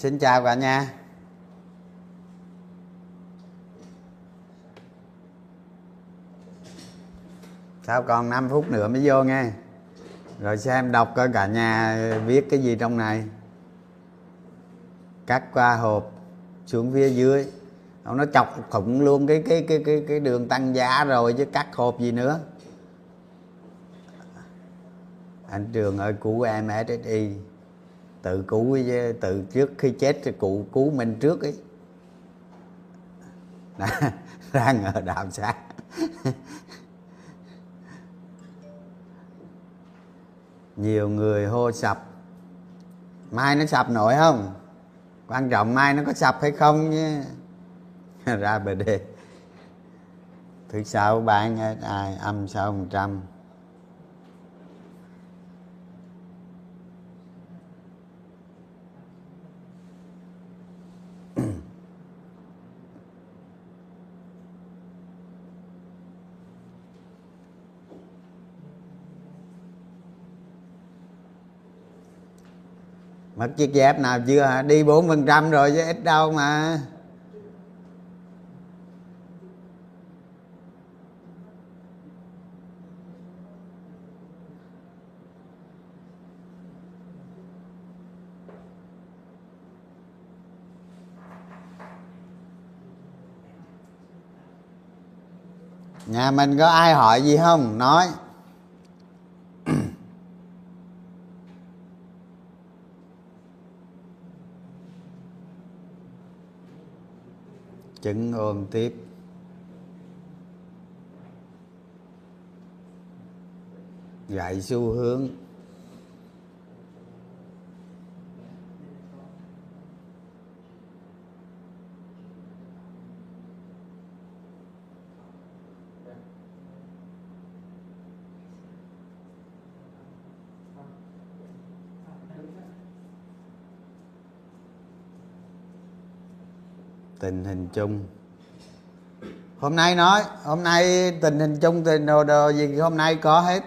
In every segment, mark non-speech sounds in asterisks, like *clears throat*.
xin chào cả nhà. Sao còn 5 phút nữa mới vô nghe? Rồi xem đọc coi cả nhà viết cái gì trong này. Cắt qua hộp, xuống phía dưới. Ông nó chọc thủng luôn cái cái cái cái cái đường tăng giá rồi chứ cắt hộp gì nữa. Anh trường ơi cứu em SSI tự cứu từ tự trước khi chết, thì cụ cứu mình trước ấy. *laughs* Ra ngờ đạo sát nhiều người hô sập. Mai nó sập nổi không? Quan trọng mai nó có sập hay không nhé. *laughs* Ra bd thứ sáu, bán à, ai, âm sáu phần trăm. Mất chiếc dép nào chưa? Hả đi bốn phần trăm rồi chứ ít đâu mà. Nhà mình có ai hỏi gì không? Nói. Chứng ôn tiếp. Dạy xu hướng. Tình hình chung. Hôm nay nói, hôm nay tình hình chung thì đồ đồ gì hôm nay có hết.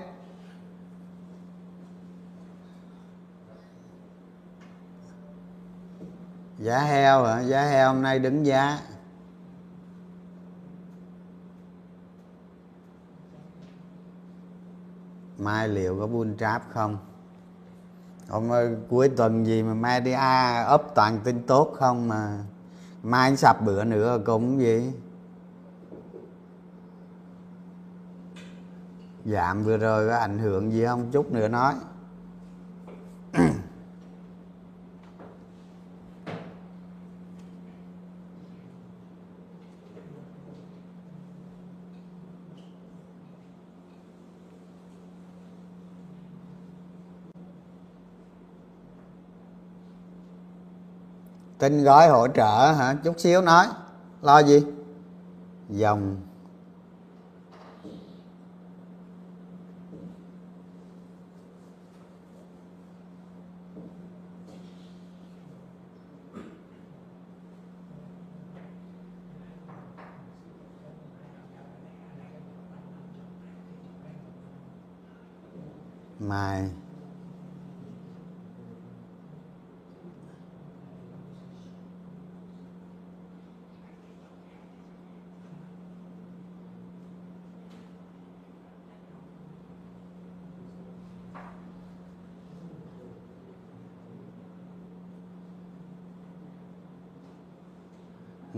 Giá heo hả? Giá heo hôm nay đứng giá. Mai liệu có buôn tráp không? Hôm cuối tuần gì mà media ấp toàn tin tốt không mà? Mai anh sập bữa nữa cũng gì? Dạ, Giảm vừa rồi có ảnh hưởng gì không? Chút nữa nói. Kinh gói hỗ trợ hả? Chút xíu nói. Lo gì? Dòng. Mai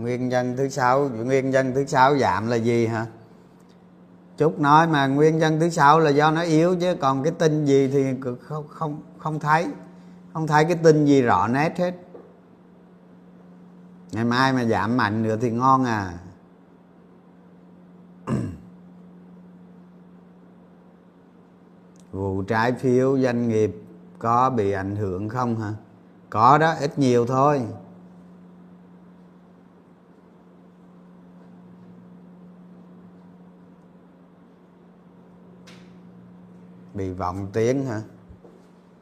nguyên nhân thứ sáu, nguyên nhân thứ sáu giảm là gì hả? Chúc nói mà nguyên nhân thứ sáu là do nó yếu chứ, còn cái tin gì thì không không không thấy. Không thấy cái tin gì rõ nét hết. Ngày mai mà giảm mạnh nữa thì ngon à. *clears throat* Vụ trái phiếu doanh nghiệp có bị ảnh hưởng không hả? Có đó, ít nhiều thôi. bị vọng tiếng hả?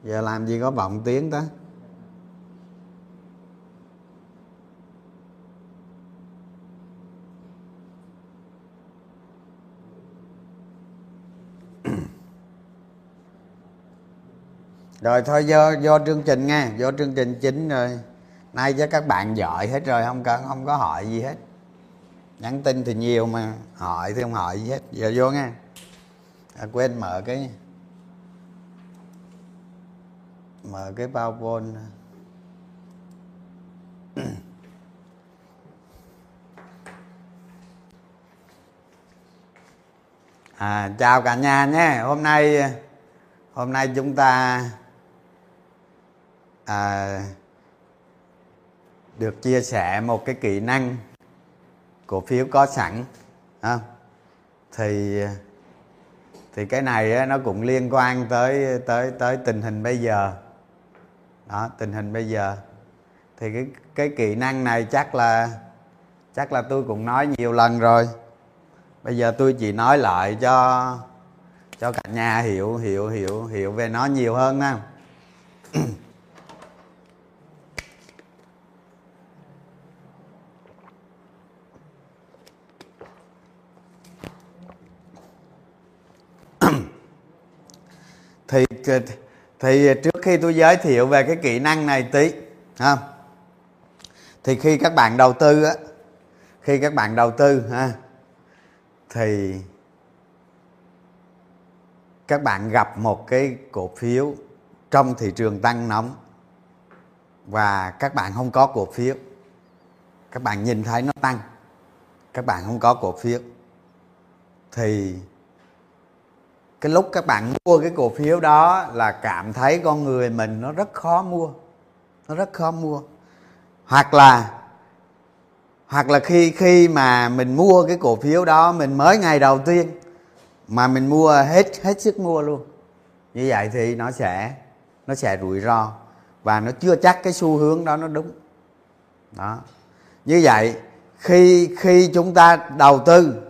Giờ làm gì có vọng tiếng ta? *coughs* rồi thôi vô vô chương trình nghe vô chương trình chính rồi. Nay cho các bạn giỏi hết rồi không cần không có hỏi gì hết. Nhắn tin thì nhiều mà hỏi thì không hỏi gì hết. Giờ vô nghe. À, quên mở cái mở cái powerpoint *clears throat* à, chào cả nhà nhé. Hôm nay hôm nay chúng ta à, được chia sẻ một cái kỹ năng cổ phiếu có sẵn không? thì thì cái này nó cũng liên quan tới tới tới tình hình bây giờ đó, tình hình bây giờ. Thì cái cái kỹ năng này chắc là chắc là tôi cũng nói nhiều lần rồi. Bây giờ tôi chỉ nói lại cho cho cả nhà hiểu hiểu hiểu hiểu về nó nhiều hơn nha thì thì à, trước khi tôi giới thiệu về cái kỹ năng này tí, ha, thì khi các bạn đầu tư á, khi các bạn đầu tư, ha, thì các bạn gặp một cái cổ phiếu trong thị trường tăng nóng và các bạn không có cổ phiếu. Các bạn nhìn thấy nó tăng, các bạn không có cổ phiếu. Thì cái lúc các bạn mua cái cổ phiếu đó là cảm thấy con người mình nó rất khó mua. Nó rất khó mua. Hoặc là hoặc là khi khi mà mình mua cái cổ phiếu đó, mình mới ngày đầu tiên mà mình mua hết hết sức mua luôn. Như vậy thì nó sẽ nó sẽ rủi ro và nó chưa chắc cái xu hướng đó nó đúng. Đó. Như vậy, khi khi chúng ta đầu tư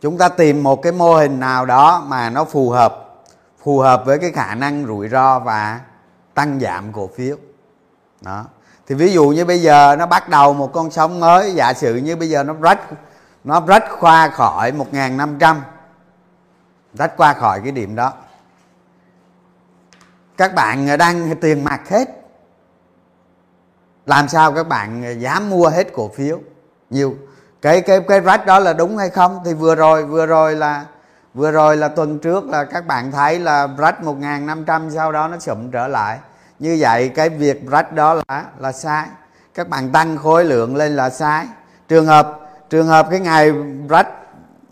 chúng ta tìm một cái mô hình nào đó mà nó phù hợp phù hợp với cái khả năng rủi ro và tăng giảm cổ phiếu. Đó. Thì ví dụ như bây giờ nó bắt đầu một con sóng mới, giả sử như bây giờ nó rách nó rách qua khỏi 1.500 rách qua khỏi cái điểm đó. Các bạn đang tiền mặt hết. Làm sao các bạn dám mua hết cổ phiếu? Nhiều cái cái cái rách đó là đúng hay không? Thì vừa rồi vừa rồi là, vừa rồi là tuần trước là các bạn thấy là rách 1.500 sau đó nó sụm trở lại. Như vậy, cái việc rách đó là là sai. Các bạn tăng khối lượng lên là sai. Trường hợp trường hợp cái ngày rách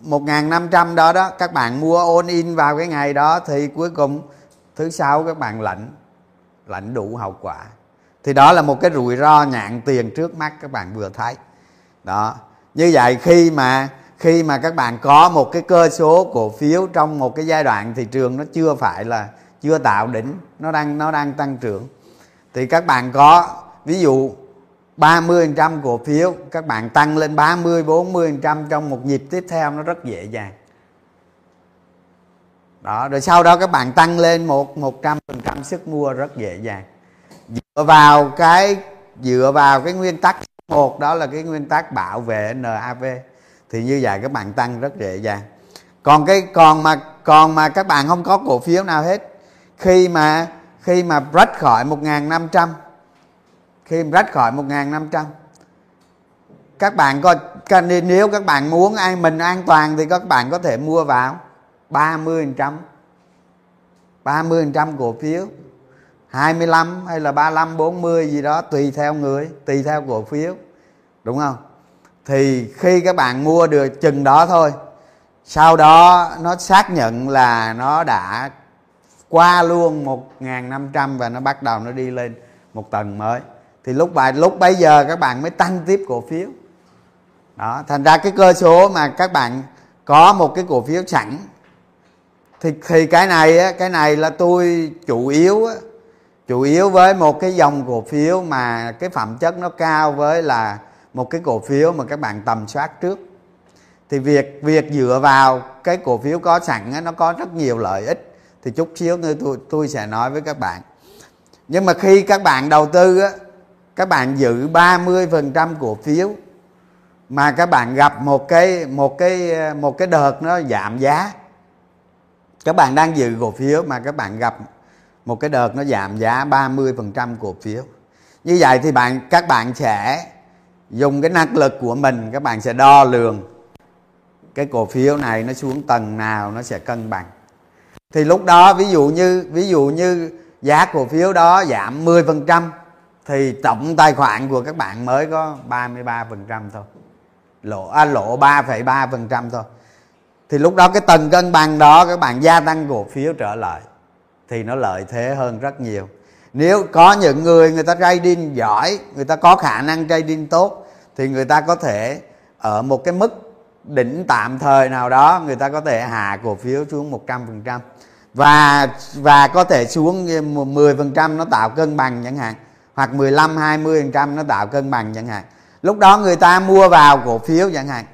1.500 đó đó, các bạn mua all in vào cái ngày đó thì cuối cùng thứ sáu các bạn lạnh lạnh đủ hậu quả. Thì đó là một cái rủi ro nhạn tiền trước mắt các bạn vừa thấy. Đó như vậy khi mà khi mà các bạn có một cái cơ số cổ phiếu trong một cái giai đoạn thị trường nó chưa phải là, chưa tạo đỉnh, nó đang nó đang tăng trưởng. Thì các bạn có, ví dụ 30% cổ phiếu, các bạn tăng lên 30 40% trong một nhịp tiếp theo nó rất dễ dàng. Đó, rồi sau đó các bạn tăng lên một một trăm phần trăm sức mua rất dễ dàng. Dựa vào cái, dựa vào cái nguyên tắc một đó là cái nguyên tắc bảo vệ NAV thì như vậy các bạn tăng rất dễ dàng. Còn cái, còn mà còn mà các bạn không có cổ phiếu nào hết. Khi mà khi mà rách khỏi 1.500 khi rách khỏi 1.500 các bạn có nếu các bạn muốn an mình an toàn thì các bạn có thể mua vào 30 trăm 30 trăm cổ phiếu. 25 hay là 35 40 gì đó, tùy theo người, tùy theo cổ phiếu, đúng không? Thì khi các bạn mua được chừng đó thôi, sau đó nó xác nhận là nó đã qua luôn 1.500 và nó bắt đầu nó đi lên một tầng mới. Thì lúc bài lúc bấy giờ các bạn mới tăng tiếp cổ phiếu. Đó, thành ra cái cơ số mà các bạn có một cái cổ phiếu sẵn, thì thì cái này cái này là tôi chủ yếu chủ yếu với một cái dòng cổ phiếu mà cái phẩm chất nó cao với là một cái cổ phiếu mà các bạn tầm soát trước. Thì việc việc dựa vào cái cổ phiếu có sẵn nó có rất nhiều lợi ích. Thì chút xíu nữa tôi tôi sẽ nói với các bạn. Nhưng mà khi các bạn đầu tư á, các bạn giữ 30% cổ phiếu mà các bạn gặp một cái một cái một cái đợt nó giảm giá. Các bạn đang giữ cổ phiếu mà các bạn gặp một cái đợt nó giảm giá 30% cổ phiếu. Như vậy thì bạn các bạn sẽ dùng cái năng lực của mình các bạn sẽ đo lường cái cổ phiếu này nó xuống tầng nào nó sẽ cân bằng. Thì lúc đó ví dụ như ví dụ như giá cổ phiếu đó giảm 10% thì tổng tài khoản của các bạn mới có 33% thôi. Lỗ à, lỗ 3,3% thôi. Thì lúc đó cái tầng cân bằng đó các bạn gia tăng cổ phiếu trở lại thì nó lợi thế hơn rất nhiều. Nếu có những người người ta trading giỏi, người ta có khả năng trading tốt, thì người ta có thể ở một cái mức đỉnh tạm thời nào đó, người ta có thể hạ cổ phiếu xuống 100% và và có thể xuống 10% nó tạo cân bằng chẳng hạn, hoặc 15 20% nó tạo cân bằng chẳng hạn. Lúc đó người ta mua vào cổ phiếu chẳng hạn.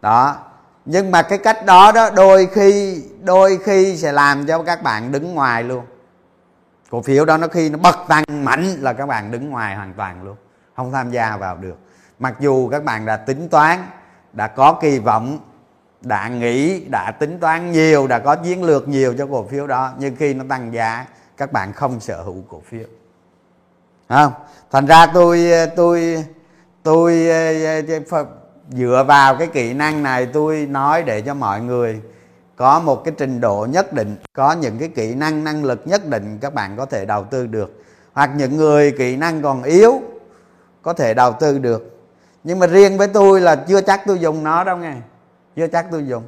Đó nhưng mà cái cách đó đó, đôi khi đôi khi sẽ làm cho các bạn đứng ngoài luôn. Cổ phiếu đó nó khi nó bật tăng mạnh là các bạn đứng ngoài hoàn toàn luôn, không tham gia vào được. Mặc dù các bạn đã tính toán, đã có kỳ vọng, đã nghĩ, đã tính toán nhiều, đã có chiến lược nhiều cho cổ phiếu đó, nhưng khi nó tăng giá, các bạn không sở hữu cổ phiếu. Không? Thành ra tôi tôi tôi dựa vào cái kỹ năng này tôi nói để cho mọi người có một cái trình độ nhất định, có những cái kỹ năng năng lực nhất định các bạn có thể đầu tư được. Hoặc những người kỹ năng còn yếu có thể đầu tư được. Nhưng mà riêng với tôi là chưa chắc tôi dùng nó đâu nghe. Chưa chắc tôi dùng.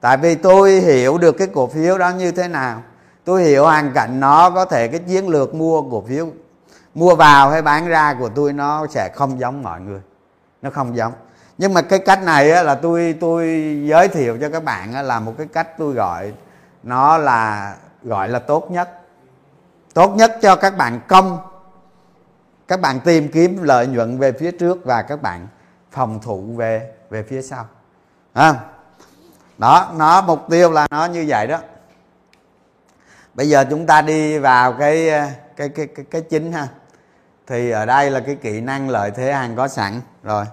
Tại vì tôi hiểu được cái cổ phiếu đó như thế nào. Tôi hiểu hoàn cảnh nó có thể cái chiến lược mua cổ phiếu, mua vào hay bán ra của tôi nó sẽ không giống mọi người. Nó không giống nhưng mà cái cách này á, là tôi tôi giới thiệu cho các bạn á, là một cái cách tôi gọi nó là gọi là tốt nhất. Tốt nhất cho các bạn công các bạn tìm kiếm lợi nhuận về phía trước và các bạn phòng thủ về về phía sau. À, đó nó mục tiêu là nó như vậy đó. Bây giờ chúng ta đi vào cái cái cái cái, cái chính ha. Thì ở đây là cái kỹ năng lợi thế hàng có sẵn. Rồi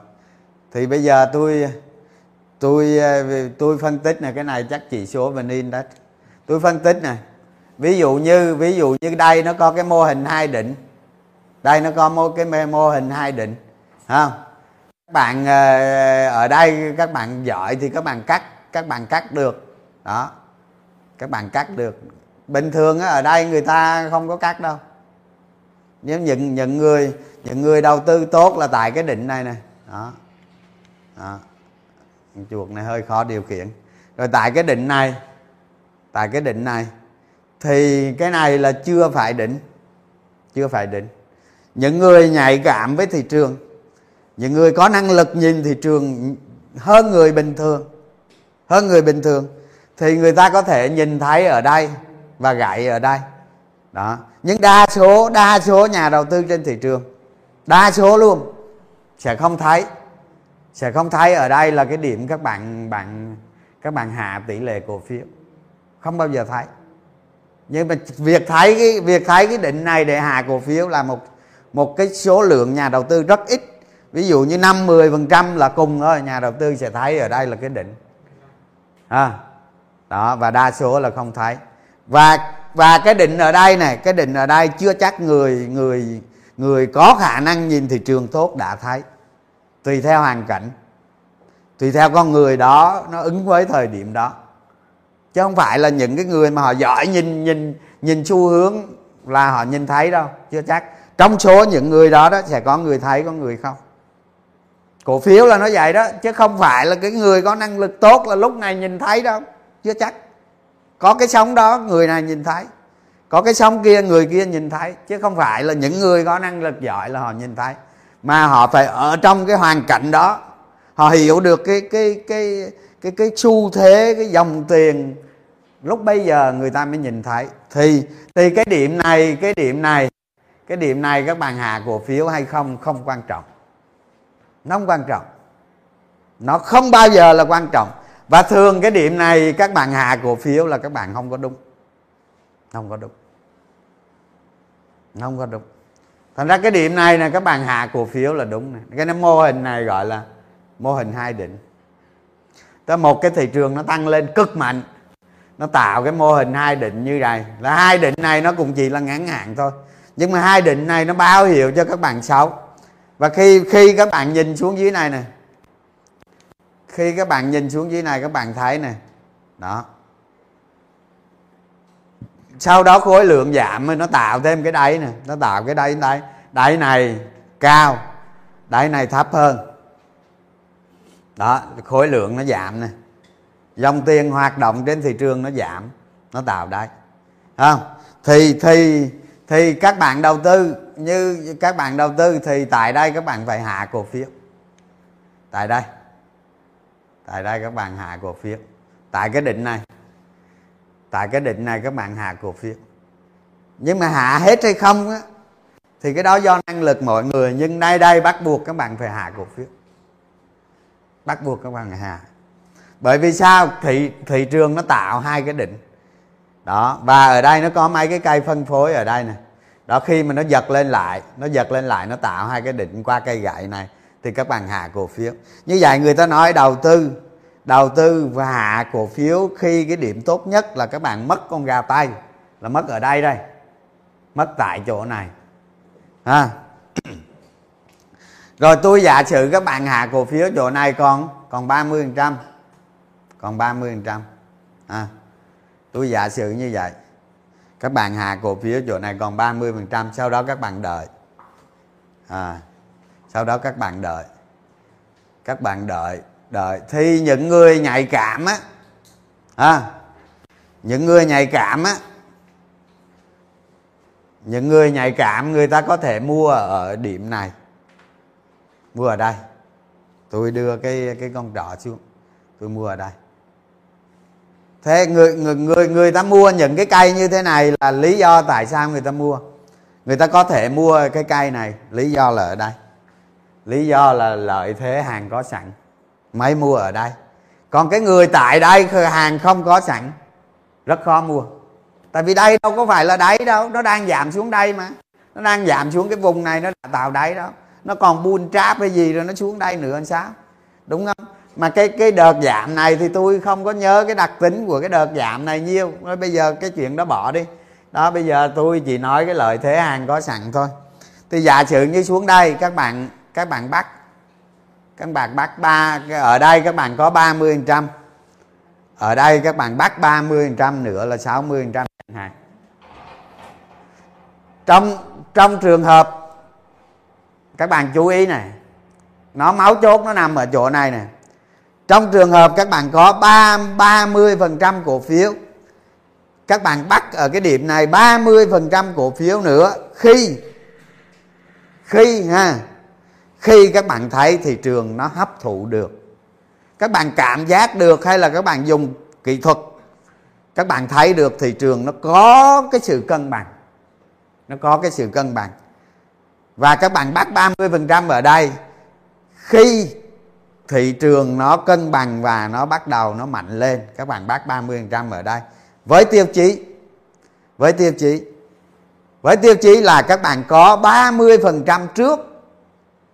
thì bây giờ tôi tôi ờ, tôi phân tích này cái này chắc chỉ số vn index tôi phân tích này ví dụ như, ví dụ như đây nó có cái mô hình hai định. Đây nó có một cái mô hình hai định không các bạn ờ, ở đây các bạn giỏi thì các bạn cắt, các bạn cắt được. Đó, các bạn cắt được. Bình thường ở đây người ta không có cắt đâu. Nếu những những người những người đầu tư tốt là tại cái định này nè. Đó đó. chuột này hơi khó điều khiển. Rồi tại cái định này, tại cái định này, thì cái này là chưa phải định chưa phải định những người nhạy cảm với thị trường, những người có năng lực nhìn thị trường hơn người bình thường, hơn người bình thường, thì người ta có thể nhìn thấy ở đây và gãy ở đây. Đó. Nhưng đa số đa số nhà đầu tư trên thị trường, đa số luôn sẽ không thấy sẽ không thấy ở đây là cái điểm các bạn bạn các bạn hạ tỷ lệ cổ phiếu. Không bao giờ thấy. Nhưng mà việc thấy cái việc thấy cái định này để hạ cổ phiếu là một một cái số lượng nhà đầu tư rất ít. Ví dụ như năm 10 phần trăm là cùng thôi nhà đầu tư sẽ thấy ở đây là cái định à, đó và đa số là không thấy. Và và cái định ở đây này cái định ở đây chưa chắc người người người có khả năng nhìn thị trường tốt đã thấy tùy theo hoàn cảnh. Tùy theo con người đó, nó ứng với thời điểm đó. Chứ không phải là những cái người mà họ giỏi nhìn nhìn nhìn xu hướng là họ nhìn thấy đâu, chưa chắc. Trong số những người đó đó sẽ có người thấy, có người không. Cổ phiếu là nó vậy đó, chứ không phải là cái người có năng lực tốt là lúc này nhìn thấy đâu, chưa chắc. Có cái sóng đó, người này nhìn thấy. Có cái sóng kia, người kia nhìn thấy, chứ không phải là những người có năng lực giỏi là họ nhìn thấy mà họ phải ở trong cái hoàn cảnh đó. Họ hiểu được cái cái cái cái cái xu thế, cái dòng tiền. Lúc bây giờ người ta mới nhìn thấy. Thì thì cái điểm này, cái điểm này, cái điểm này các bạn hạ cổ phiếu hay không không quan trọng. Nó không quan trọng. Nó không bao giờ là quan trọng. Và thường cái điểm này các bạn hạ cổ phiếu là các bạn không có đúng. Không có đúng. Không có đúng thành ra cái điểm này là các bạn hạ cổ phiếu là đúng này cái mô hình này gọi là mô hình hai đỉnh. Tới một cái thị trường nó tăng lên cực mạnh, nó tạo cái mô hình hai định như này. Là hai định này nó cũng chỉ là ngắn hạn thôi. Nhưng mà hai định này nó báo hiệu cho các bạn xấu. Và khi khi các bạn nhìn xuống dưới này nè, khi các bạn nhìn xuống dưới này các bạn thấy nè, đó sau đó khối lượng giảm nó tạo thêm cái đáy nè, nó tạo cái đáy đáy đáy này cao, đáy này thấp hơn. Đó, khối lượng nó giảm nè. Dòng tiền hoạt động trên thị trường nó giảm, nó tạo đáy. Không? Thì thì thì các bạn đầu tư, như các bạn đầu tư thì tại đây các bạn phải hạ cổ phiếu. Tại đây tại đây các bạn hạ cổ phiếu. Tại cái định này tại cái định này các bạn hạ cổ phiếu nhưng mà hạ hết hay không á, thì cái đó do năng lực mọi người, nhưng nay đây bắt buộc các bạn phải hạ cổ phiếu bắt buộc các bạn phải hạ. Bởi vì sao? Thị thị trường nó tạo hai cái định. Đó, và ở đây nó có mấy cái cây phân phối ở đây nè. Đó, khi mà nó giật lên lại, nó giật lên lại, nó tạo hai cái định qua cây gậy này, thì các bạn hạ cổ phiếu như vậy người ta nói đầu tư đầu tư và hạ cổ phiếu khi cái điểm tốt nhất là các bạn mất con gà tay là mất ở đây đây mất tại chỗ này. Ha. *clears throat* Rồi tôi giả sử các bạn hạ cổ phiếu chỗ này còn còn 30 phần trăm còn 30 phần trăm. À, tôi giả sử như vậy. Các bạn hạ cổ phiếu chỗ này còn 30 phần trăm sau đó các bạn đợi. À, sau đó các bạn đợi. Các bạn đợi đợi thì những người nhạy cảm á. À, những người nhạy cảm á. Những người nhạy cảm người ta có thể mua ở điểm này. Mua ở đây. Tôi đưa cái cái con đỏ xuống. Tôi mua ở đây. Thế người người người người ta mua những cái cây như thế này là lý do tại sao người ta mua? Người ta có thể mua cái cây này lý do là ở đây. Lý do là lợi thế hàng có sẵn mới mua ở đây. Còn cái người tại đây hàng không có sẵn. Rất khó mua. Tại vì đây đâu có phải là đáy đâu. Nó đang giảm xuống đây mà. Nó đang giảm xuống cái vùng này, nó đã tạo đáy đó. Nó còn buôn tráp hay gì rồi nó xuống đây nữa làm sao? Đúng không? Mà cái cái đợt giảm này thì tôi không có nhớ cái đặc tính của cái đợt giảm này nhiêu nói bây giờ cái chuyện đó bỏ đi. Đó, bây giờ tôi chỉ nói cái lợi thế hàng có sẵn thôi. Thì giả sử như xuống đây, các bạn các bạn bắt các bạn bắt ba, ở đây các bạn có 30 phần trăm. Ở đây các bạn bắt 30 phần trăm nữa là 60 phần trăm trong trong trường hợp, các bạn chú ý này, nó máu chốt nó nằm ở chỗ này nè. Trong trường hợp các bạn có ba ba mươi phần trăm cổ phiếu, các bạn bắt ở cái điểm này 30 phần trăm cổ phiếu nữa khi khi ha khi các bạn thấy thị trường nó hấp thụ được. Các bạn cảm giác được hay là các bạn dùng kỹ thuật? Các bạn thấy được thị trường nó có cái sự cân bằng. Nó có cái sự cân bằng. Và các bạn bắt 30% ở đây. Khi thị trường nó cân bằng và nó bắt đầu nó mạnh lên, các bạn bắt 30% ở đây. Với tiêu chí, với tiêu chí, với tiêu chí là các bạn có 30% trước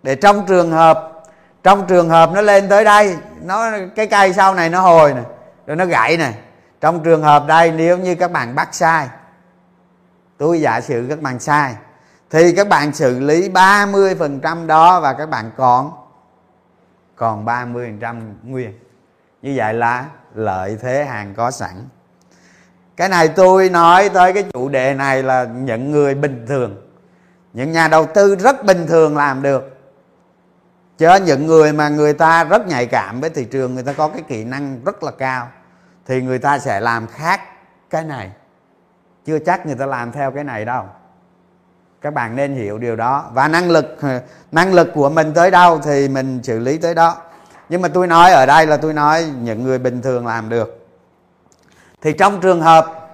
để trong trường hợp, trong trường hợp nó lên tới đây, nó, cái cây sau này nó hồi này rồi nó gãy này trong trường hợp đây, nếu như các bạn bắt sai, tôi giả sử các bạn sai, thì các bạn xử lý 30% đó và các bạn còn còn 30% nguyên. Như vậy là lợi thế hàng có sẵn. Cái này tôi nói tới cái chủ đề này là những người bình thường. Những nhà đầu tư rất bình thường làm được cho những người mà người ta rất nhạy cảm với thị trường, người ta có cái kỹ năng rất là cao, thì người ta sẽ làm khác cái này. Chưa chắc người ta làm theo cái này đâu. Các bạn nên hiểu điều đó. Và năng lực *laughs* năng lực của mình tới đâu thì mình xử lý tới đó. Nhưng mà tôi nói ở đây là tôi nói những người bình thường làm được. Thì trong trường hợp,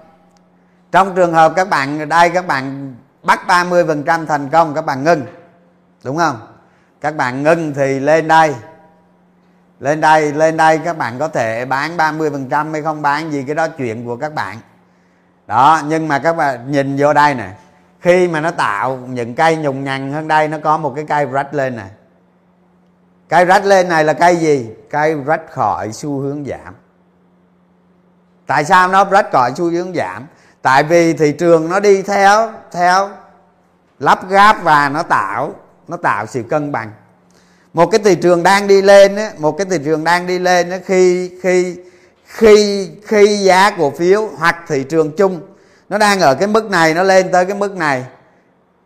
trong trường hợp các bạn, đây các bạn bắt 30% thành công, các bạn ngưng đúng không? Các bạn ngưng thì lên đây. Lên đây lên đây các bạn có thể bán 30% hay không bán gì cái đó chuyện của các bạn. Đó, nhưng mà các bạn nhìn vô đây nè. Khi mà nó tạo những cây nhùng nhằn hơn đây, nó có một cái cây rách lên nè. Cây rách lên này là cây gì? Cây rách khỏi xu hướng giảm. Tại sao nó rách khỏi xu hướng giảm? Tại vì thị trường nó đi theo theo lắp ráp và nó tạo nó tạo sự cân bằng. Một cái thị trường đang đi lên á, một cái thị trường đang đi lên á, khi khi khi khi giá cổ phiếu hoặc thị trường chung nó đang ở cái mức này nó lên tới cái mức này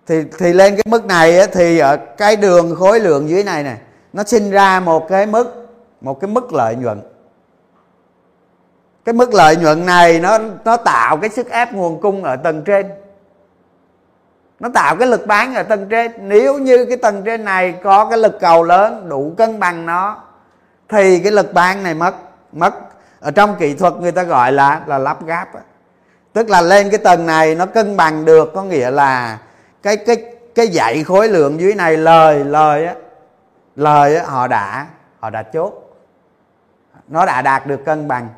thì thì lên cái mức này á, thì ở cái đường khối lượng dưới này này nó sinh ra một cái mức một cái mức lợi nhuận. Cái mức lợi nhuận này nó nó tạo cái sức ép nguồn cung ở tầng trên nó tạo cái lực bán ở tầng trên. Nếu như cái tầng trên này có cái lực cầu lớn đủ cân bằng nó thì cái lực bán này mất mất. Ở trong kỹ thuật người ta gọi là là lắp ráp tức là lên cái tầng này nó cân bằng được có nghĩa là cái cái cái dãy khối lượng dưới này lời lời á lời á, họ đã họ đã chốt. Nó đã đạt được cân bằng.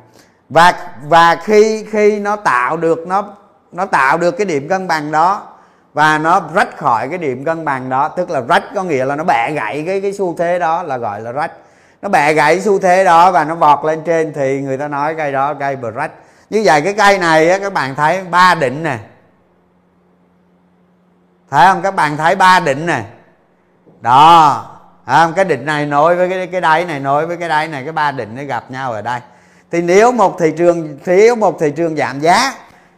Và và khi khi nó tạo được nó nó tạo được cái điểm cân bằng đó và nó rách khỏi cái điểm cân bằng đó tức là rách có nghĩa là nó bẻ gãy cái cái xu thế đó là gọi là rách. Nó bẻ gãy xu thế đó và nó vọt lên trên thì người ta nói cây đó cây bờ rách. Như vậy cái cây này á, các bạn thấy ba đỉnh nè. Thấy không? Các bạn thấy ba đỉnh nè. Đó. Không? Cái đỉnh này nối với cái cái đáy này nối với cái đáy này cái ba đỉnh nó gặp nhau ở đây. Thì nếu một thị trường thiếu một thị trường giảm giá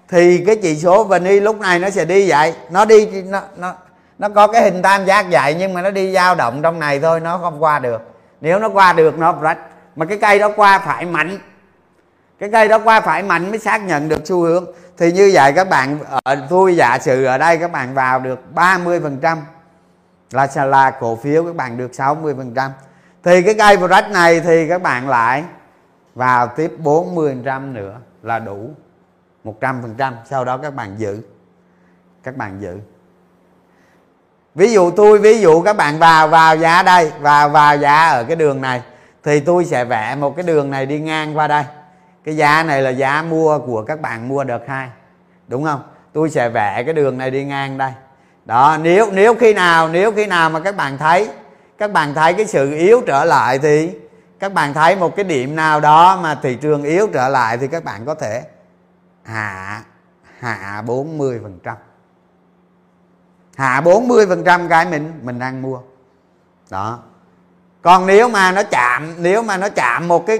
thì cái chỉ số vani lúc này nó sẽ đi vậy. Nó đi, nó nó nó có cái hình tam giác vậy, nhưng mà nó đi dao động trong này thôi, nó không qua được. Nếu nó qua được, nó rách. Mà cái cây đó qua phải mạnh. Cái cây đó qua phải mạnh mới xác nhận được xu hướng. Thì như vậy các bạn ở tôi giả sử ở đây các bạn vào được 30 phần trăm là là cổ phiếu, các bạn được 60 phần trăm. Thì cái cây rách này thì các bạn lại vào tiếp 40 phần trăm nữa là đủ. 100 phần trăm. Sau đó các bạn giữ. Các bạn giữ. Ví dụ tôi, ví dụ các bạn vào vào giá đây, vào vào giá ở cái đường này, thì tôi sẽ vẽ một cái đường này đi ngang qua đây. Cái giá này là giá mua của các bạn mua đợt hai, đúng không? Tôi sẽ vẽ cái đường này đi ngang đây. Đó, nếu nếu khi nào, nếu khi nào mà các bạn thấy, các bạn thấy cái sự yếu trở lại thì, các bạn thấy một cái điểm nào đó mà thị trường yếu trở lại thì các bạn có thể hạ hạ 40 phần trăm. Hạ 40 phần trăm cái mình mình đang mua. Đó. Còn nếu mà nó chạm, nếu mà nó chạm một cái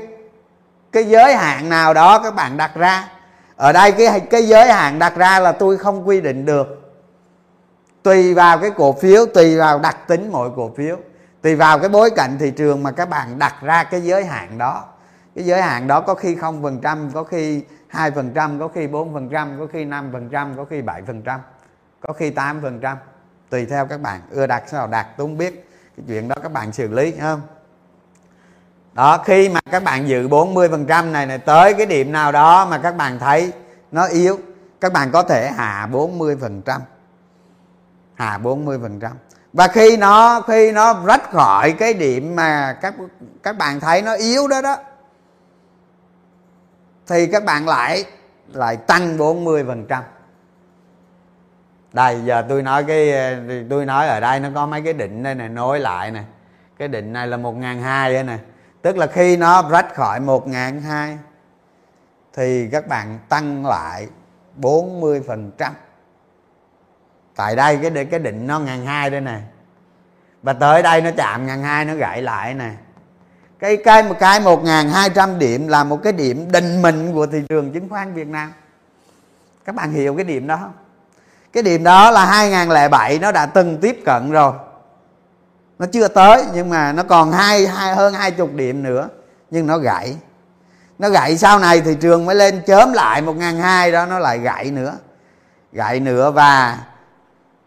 cái giới hạn nào đó các bạn đặt ra, ở đây cái cái giới hạn đặt ra là tôi không quy định được. Tùy vào cái cổ phiếu, tùy vào đặc tính mỗi cổ phiếu, tùy vào cái bối cảnh thị trường mà các bạn đặt ra cái giới hạn đó. Cái giới hạn đó có khi không phần trăm, có khi hai phần trăm, có khi bốn phần trăm, có khi năm phần trăm, có khi bảy phần trăm, có khi tám phần trăm, tùy theo các bạn. Ưa đặt sao đặt tôi không biết cái chuyện đó các bạn xử lý không? Đó, khi mà các bạn dự 40 phần trăm này này tới cái điểm nào đó mà các bạn thấy nó yếu, các bạn có thể hạ 40 phần trăm, hạ 40 phần trăm. Và khi nó khi nó rách khỏi cái điểm mà các các bạn thấy nó yếu đó đó thì các bạn lại lại tăng 40% đây, giờ tôi nói cái, tôi nói ở đây nó có mấy cái định đây này nối lại nè. Cái định này là một ngàn hai nè. Tức là khi nó rách khỏi một ngàn hai, thì các bạn tăng lại 40% tại đây cái cái định nó ngàn hai đây nè. Và tới đây nó chạm ngàn hai, nó gãy lại nè cái cái một cái một ngàn hai trăm điểm là một cái điểm định mệnh của thị trường chứng khoán Việt Nam. Các bạn hiểu cái điểm đó không? Cái điểm đó là 2007 nó đã từng tiếp cận rồi. Nó chưa tới nhưng mà nó còn hai, hai hơn hai chục điểm nữa nhưng nó gãy. Nó gãy sau này thị trường mới lên chớm lại một ngàn hai đó nó lại gãy nữa. Gãy nữa và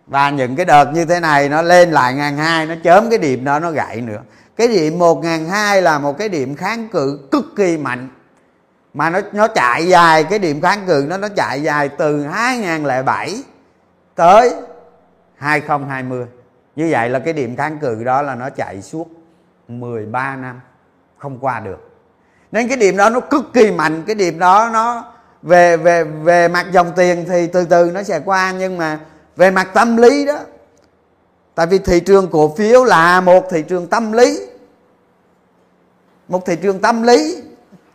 và những cái đợt như thế này nó lên lại ngàn hai nó chớm cái điểm đó nó gãy nữa cái điểm một ngàn hai là một cái điểm kháng cự cực kỳ mạnh. Mà nó nó chạy dài, cái điểm kháng cự nó nó chạy dài từ 2007 tới 2020 như vậy là cái điểm kháng cự đó là nó chạy suốt 13 năm, không qua được. Nên cái điểm đó nó cực kỳ mạnh, cái điểm đó nó về về về mặt dòng tiền thì từ từ nó sẽ qua, nhưng mà về mặt tâm lý đó, tại vì thị trường cổ phiếu là một thị trường tâm lý một thị trường tâm lý,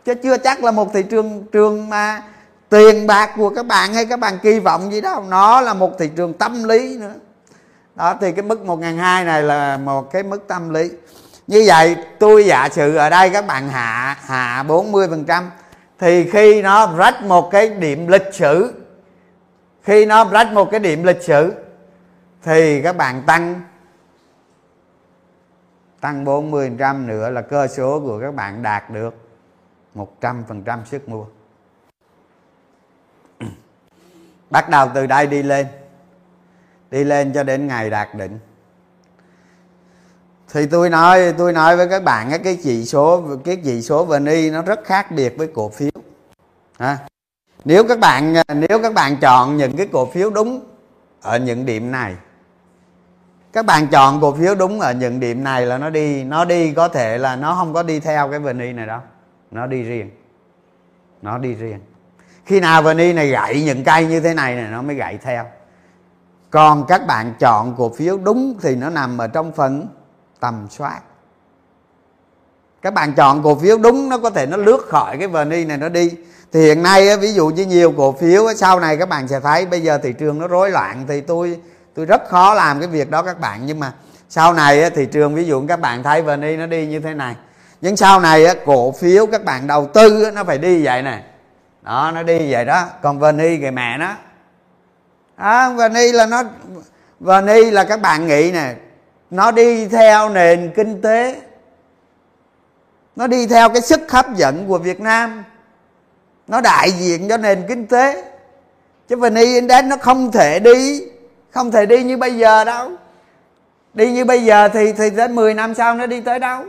chứ chưa chắc là một thị trường trường mà tiền bạc của các bạn hay các bạn kỳ vọng gì đâu. Nó là một thị trường tâm lý nữa. Đó, thì cái mức một ngàn hai này là một cái mức tâm lý. Như vậy, tôi giả sử ở đây các bạn hạ hạ 40 phần trăm, thì khi nó rách một cái điểm lịch sử, khi nó rách một cái điểm lịch sử, thì các bạn tăng tăng 40% nữa là cơ số của các bạn đạt được 100% sức mua. *clears throat* Bắt đầu từ đây đi lên. Đi lên cho đến ngày đạt đỉnh. Thì tôi nói tôi nói với các bạn cái chỉ số cái chỉ số vni nó rất khác biệt với cổ phiếu. À, nếu các bạn à, nếu các bạn chọn những cái cổ phiếu đúng ở những điểm này các bạn chọn cổ phiếu đúng ở những điểm này là nó đi nó đi có thể là nó không có đi theo cái vni này đâu. Nó đi riêng. Nó đi riêng. Khi nào vni này gãy những cây như thế này này, nó mới gãy theo. Còn các bạn chọn cổ phiếu đúng thì nó nằm ở trong phần tầm soát. Các bạn chọn cổ phiếu đúng, nó có thể nó lướt khỏi cái vni này nó đi. Thì hiện nay ví dụ như nhiều cổ phiếu sau này các bạn sẽ thấy bây giờ thị trường nó rối loạn thì tôi tôi rất khó làm cái việc đó các bạn nhưng mà sau này thị trường ví dụ các bạn thấy vni nó đi như thế này. Nhưng sau này cổ phiếu các bạn đầu tư nó phải đi vậy này đó nó đi vậy đó. Còn vni kìa mẹ nó. À, vni là nó vni là các bạn nghĩ nè nó đi theo nền kinh tế. Nó đi theo cái sức hấp dẫn của việt nam. Nó đại diện cho nền kinh tế. Chứ vn index nó không thể đi không thể đi như bây giờ đâu. Đi như bây giờ thì thì tới 10 năm sau nó đi tới đâu?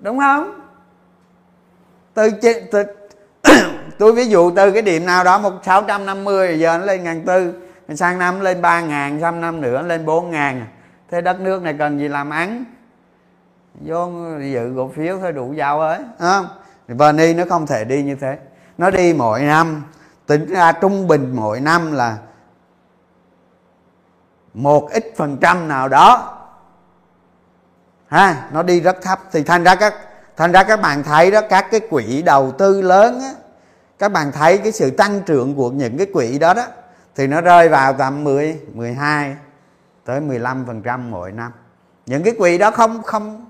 Đúng không? Từ, từ *coughs* tôi ví dụ từ cái điểm nào đó một sáu trăm năm mươi giờ nó lên ngàn tư sang năm lên ba ngàn sang năm nữa lên bốn ngàn. Thế đất nước này cần gì làm ăn? Vô dự cổ phiếu thôi đủ giàu ấy không? Vani nó không thể đi như thế. Nó đi mỗi năm. Tính ra trung bình mỗi năm là một ít phần trăm nào đó. Ha nó đi rất thấp. Thì thành ra các thành ra các bạn thấy đó các cái quỹ đầu tư lớn á các bạn thấy cái sự tăng trưởng của những cái quỹ đó đó thì nó rơi vào tầm 10, 12 tới 15 phần trăm mỗi năm. Những cái quỹ đó không không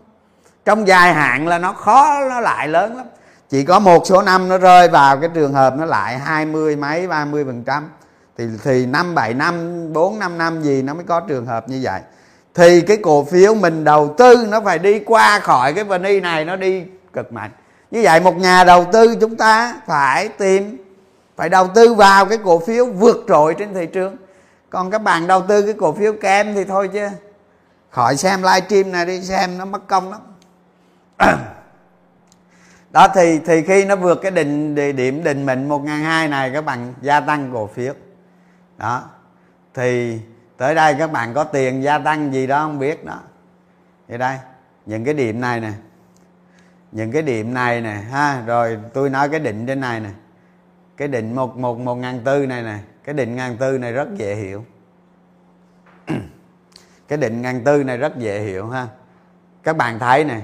trong dài hạn là nó khó nó lại lớn lắm. Chỉ có một số năm nó rơi vào cái trường hợp nó lại hai mươi mấy ba mươi phần trăm thì thì năm bảy năm, bốn năm năm gì nó mới có trường hợp như vậy. Thì cái cổ phiếu mình đầu tư nó phải đi qua khỏi cái vani này, nó đi cực mạnh. Như vậy một nhà đầu tư chúng ta phải tìm, phải đầu tư vào cái cổ phiếu vượt trội trên thị trường. Còn các bạn đầu tư cái cổ phiếu kém thì thôi chứ. Khỏi xem livestream này đi, xem nó mất công lắm. *clears throat* Đó, thì thì khi nó vượt cái định điểm định mệnh một ngàn hai này, các bạn gia tăng cổ phiếu đó. Thì tới đây các bạn có tiền gia tăng gì đó không biết đó. Thì đây, những cái điểm này nè. Những cái điểm này nè, ha, rồi tôi nói cái định trên này nè. Cái định một một một ngàn tư này nè. Cái định ngàn tư này rất dễ hiểu. *clears throat* Cái định ngàn tư này rất dễ hiểu, ha. Các bạn thấy nè,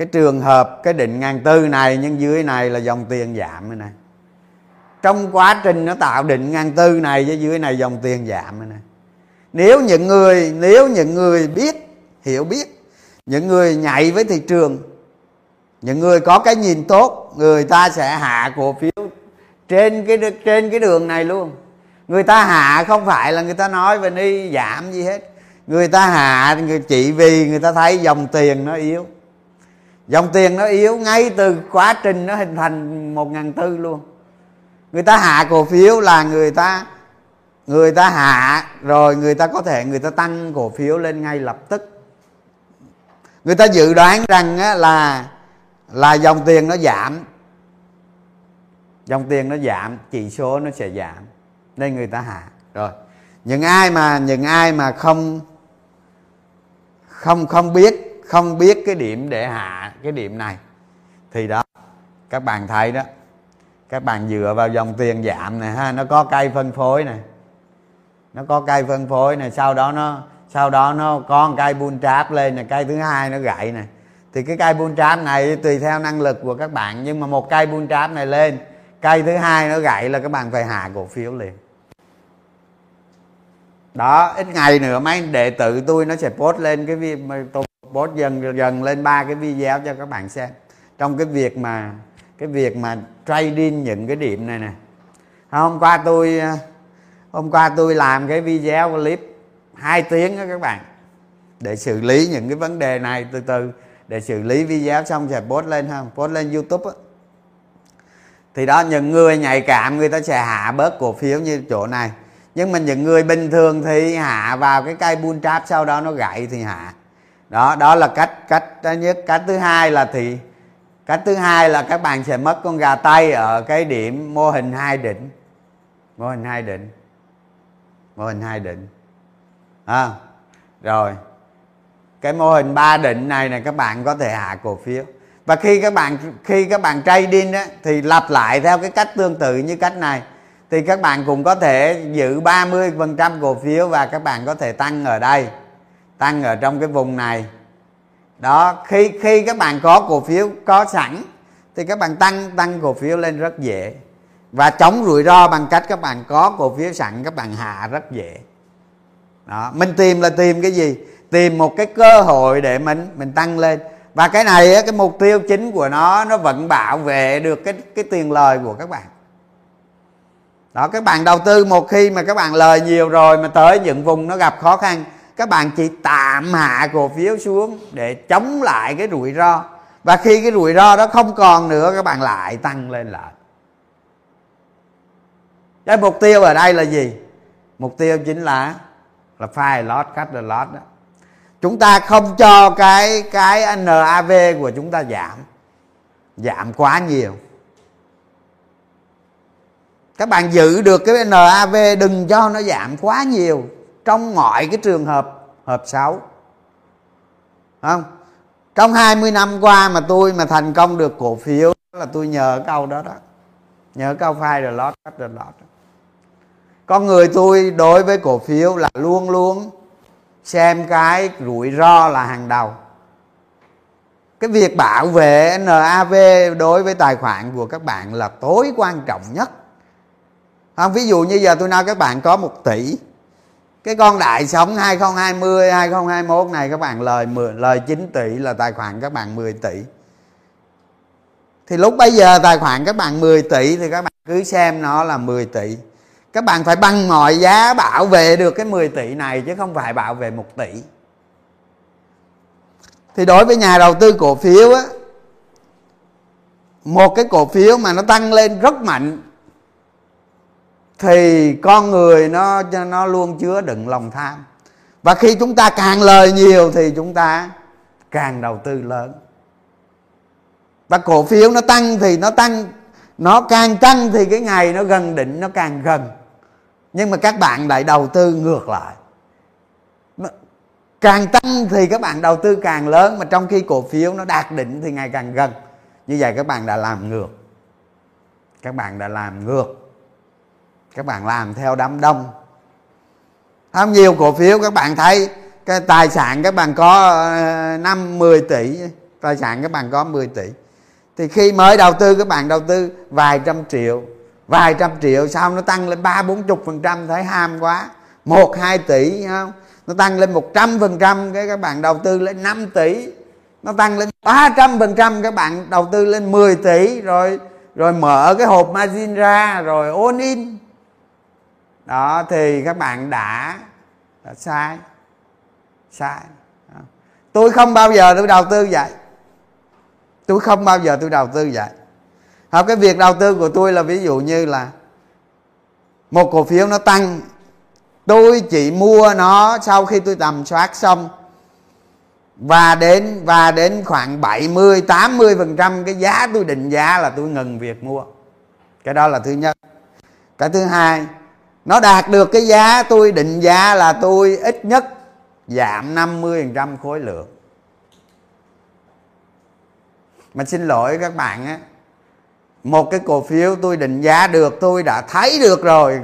cái trường hợp cái định ngàn tư này nhưng dưới này là dòng tiền giảm này này trong quá trình nó tạo định ngàn tư này với dưới này dòng tiền giảm này, này nếu những người nếu những người biết hiểu biết những người nhạy với thị trường những người có cái nhìn tốt người ta sẽ hạ cổ phiếu trên cái trên cái đường này luôn. Người ta hạ không phải là người ta nói về đi giảm gì hết. Người ta hạ người chỉ vì người ta thấy dòng tiền nó yếu. Dòng tiền nó yếu ngay từ quá trình nó hình thành một ngàn tư luôn người ta hạ cổ phiếu là người ta người ta hạ, rồi người ta có thể, người ta tăng cổ phiếu lên ngay lập tức. Người ta dự đoán rằng là là dòng tiền nó giảm. Dòng tiền nó giảm, chỉ số nó sẽ giảm. Nên người ta hạ. Rồi, những ai mà, những ai mà không không không biết không biết cái điểm để hạ cái điểm này, thì đó, các bạn thấy đó các bạn dựa vào dòng tiền giảm này ha, nó có cây phân phối này. Nó có cây phân phối này, sau đó nó, sau đó nó có một cây bull trap lên này, cây thứ hai nó gãy này. Thì cái cây bull trap này tùy theo năng lực của các bạn, nhưng mà một cây bull trap này lên, cây thứ hai nó gãy là các bạn phải hạ cổ phiếu liền. Đó, ít ngày nữa mấy đệ tử tôi nó sẽ post lên cái video tôi post dần dần lên ba cái video cho các bạn xem. Trong cái việc mà cái việc mà trading những cái điểm này nè. Hôm qua tôi, hôm qua tôi làm cái video clip hai tiếng đó các bạn. Để xử lý những cái vấn đề này từ từ, để xử lý video xong sẽ post lên không post lên youtube á. Thì đó, những người nhạy cảm người ta sẽ hạ bớt cổ phiếu như chỗ này. Nhưng mà những người bình thường thì hạ vào cái cây bull trap sau đó nó gãy thì hạ. Đó đó là cách cách thứ nhất. Cách thứ hai là thì cách thứ hai là các bạn sẽ mất con gà tây ở cái điểm mô hình hai đỉnh. Mô hình hai đỉnh. Mô hình hai đỉnh. À, rồi. Cái mô hình ba đỉnh này này các bạn có thể hạ cổ phiếu. Và khi các bạn khi các bạn trading đó, thì lặp lại theo cái cách tương tự như cách này. Thì các bạn cũng có thể giữ 30% cổ phiếu và các bạn có thể tăng ở đây tăng ở trong cái vùng này đó, khi khi các bạn có cổ phiếu có sẵn, thì các bạn tăng tăng cổ phiếu lên rất dễ. Và chống rủi ro bằng cách các bạn có cổ phiếu sẵn, các bạn hạ rất dễ. Đó, mình tìm là tìm cái gì? Tìm một cái cơ hội để mình mình tăng lên. Và cái này cái mục tiêu chính của nó nó vẫn bảo vệ được cái cái tiền lời của các bạn. Đó, các bạn đầu tư một khi mà các bạn lời nhiều rồi mà tới những vùng nó gặp khó khăn các bạn chỉ tạm hạ cổ phiếu xuống để chống lại cái rủi ro. Và khi cái rủi ro đó không còn nữa, các bạn lại tăng lên lại. Cái mục tiêu ở đây là gì? Mục tiêu chính là là file loss cut the loss đó. Chúng ta không cho cái cái NAV của chúng ta giảm. Giảm quá nhiều. Các bạn giữ được cái NAV đừng cho nó giảm quá nhiều trong mọi cái trường hợp hợp xấu không? Trong 20 năm qua mà tôi mà thành công được cổ phiếu là tôi nhờ câu đó đó. Nhờ câu file rồi lót rồi lót con người tôi đối với cổ phiếu là luôn luôn xem cái rủi ro là hàng đầu. Cái việc bảo vệ NAV đối với tài khoản của các bạn là tối quan trọng nhất. Không? Ví dụ như giờ tôi nói các bạn có một tỷ cái con đại sống 2020 2021 này các bạn, lời 10 lời 9 tỷ là tài khoản các bạn 10 tỷ. Thì lúc bây giờ tài khoản các bạn 10 tỷ thì các bạn cứ xem nó là 10 tỷ. Các bạn phải bằng mọi giá bảo vệ được cái 10 tỷ này chứ không phải bảo vệ 1 tỷ. Thì đối với nhà đầu tư cổ phiếu á, một cái cổ phiếu mà nó tăng lên rất mạnh thì con người nó nó luôn chứa đựng lòng tham. Và khi chúng ta càng lời nhiều thì chúng ta càng đầu tư lớn. Và cổ phiếu nó tăng thì nó tăng, nó càng tăng thì cái ngày nó gần định nó càng gần. Nhưng mà các bạn lại đầu tư ngược lại. Càng tăng thì các bạn đầu tư càng lớn, mà trong khi cổ phiếu nó đạt đỉnh thì ngày càng gần. Như vậy các bạn đã làm ngược. Các bạn đã làm ngược các bạn làm theo đám đông. Không nhiều cổ phiếu các bạn thấy cái tài sản các bạn có ờ, năm 10 tỷ tài sản các bạn có 10 tỷ. Thì khi mới đầu tư các bạn đầu tư vài trăm triệu vài trăm triệu sau nó tăng lên ba bốn chục phần trăm thấy ham quá. Một hai tỷ không? Nó tăng lên một trăm phần trăm cái các bạn đầu tư lên 5 tỷ. Nó tăng lên ba trăm phần trăm các bạn đầu tư lên 10 tỷ rồi rồi mở cái hộp margin ra rồi ôn in đó thì các bạn đã, đã sai. Sai. Tôi không bao giờ tôi đầu tư vậy. Tôi không bao giờ tôi đầu tư vậy. Hoặc cái việc đầu tư của tôi là ví dụ như là một cổ phiếu nó tăng tôi chỉ mua nó sau khi tôi tầm soát xong. Và đến và đến khoảng 70 80 phần trăm cái giá tôi định giá là tôi ngừng việc mua. Cái đó là thứ nhất. Cái thứ hai nó đạt được cái giá, tôi định giá là tôi ít nhất giảm 50 phần trăm khối lượng. Mà xin lỗi các bạn á, một cái cổ phiếu tôi định giá được, tôi đã thấy được rồi,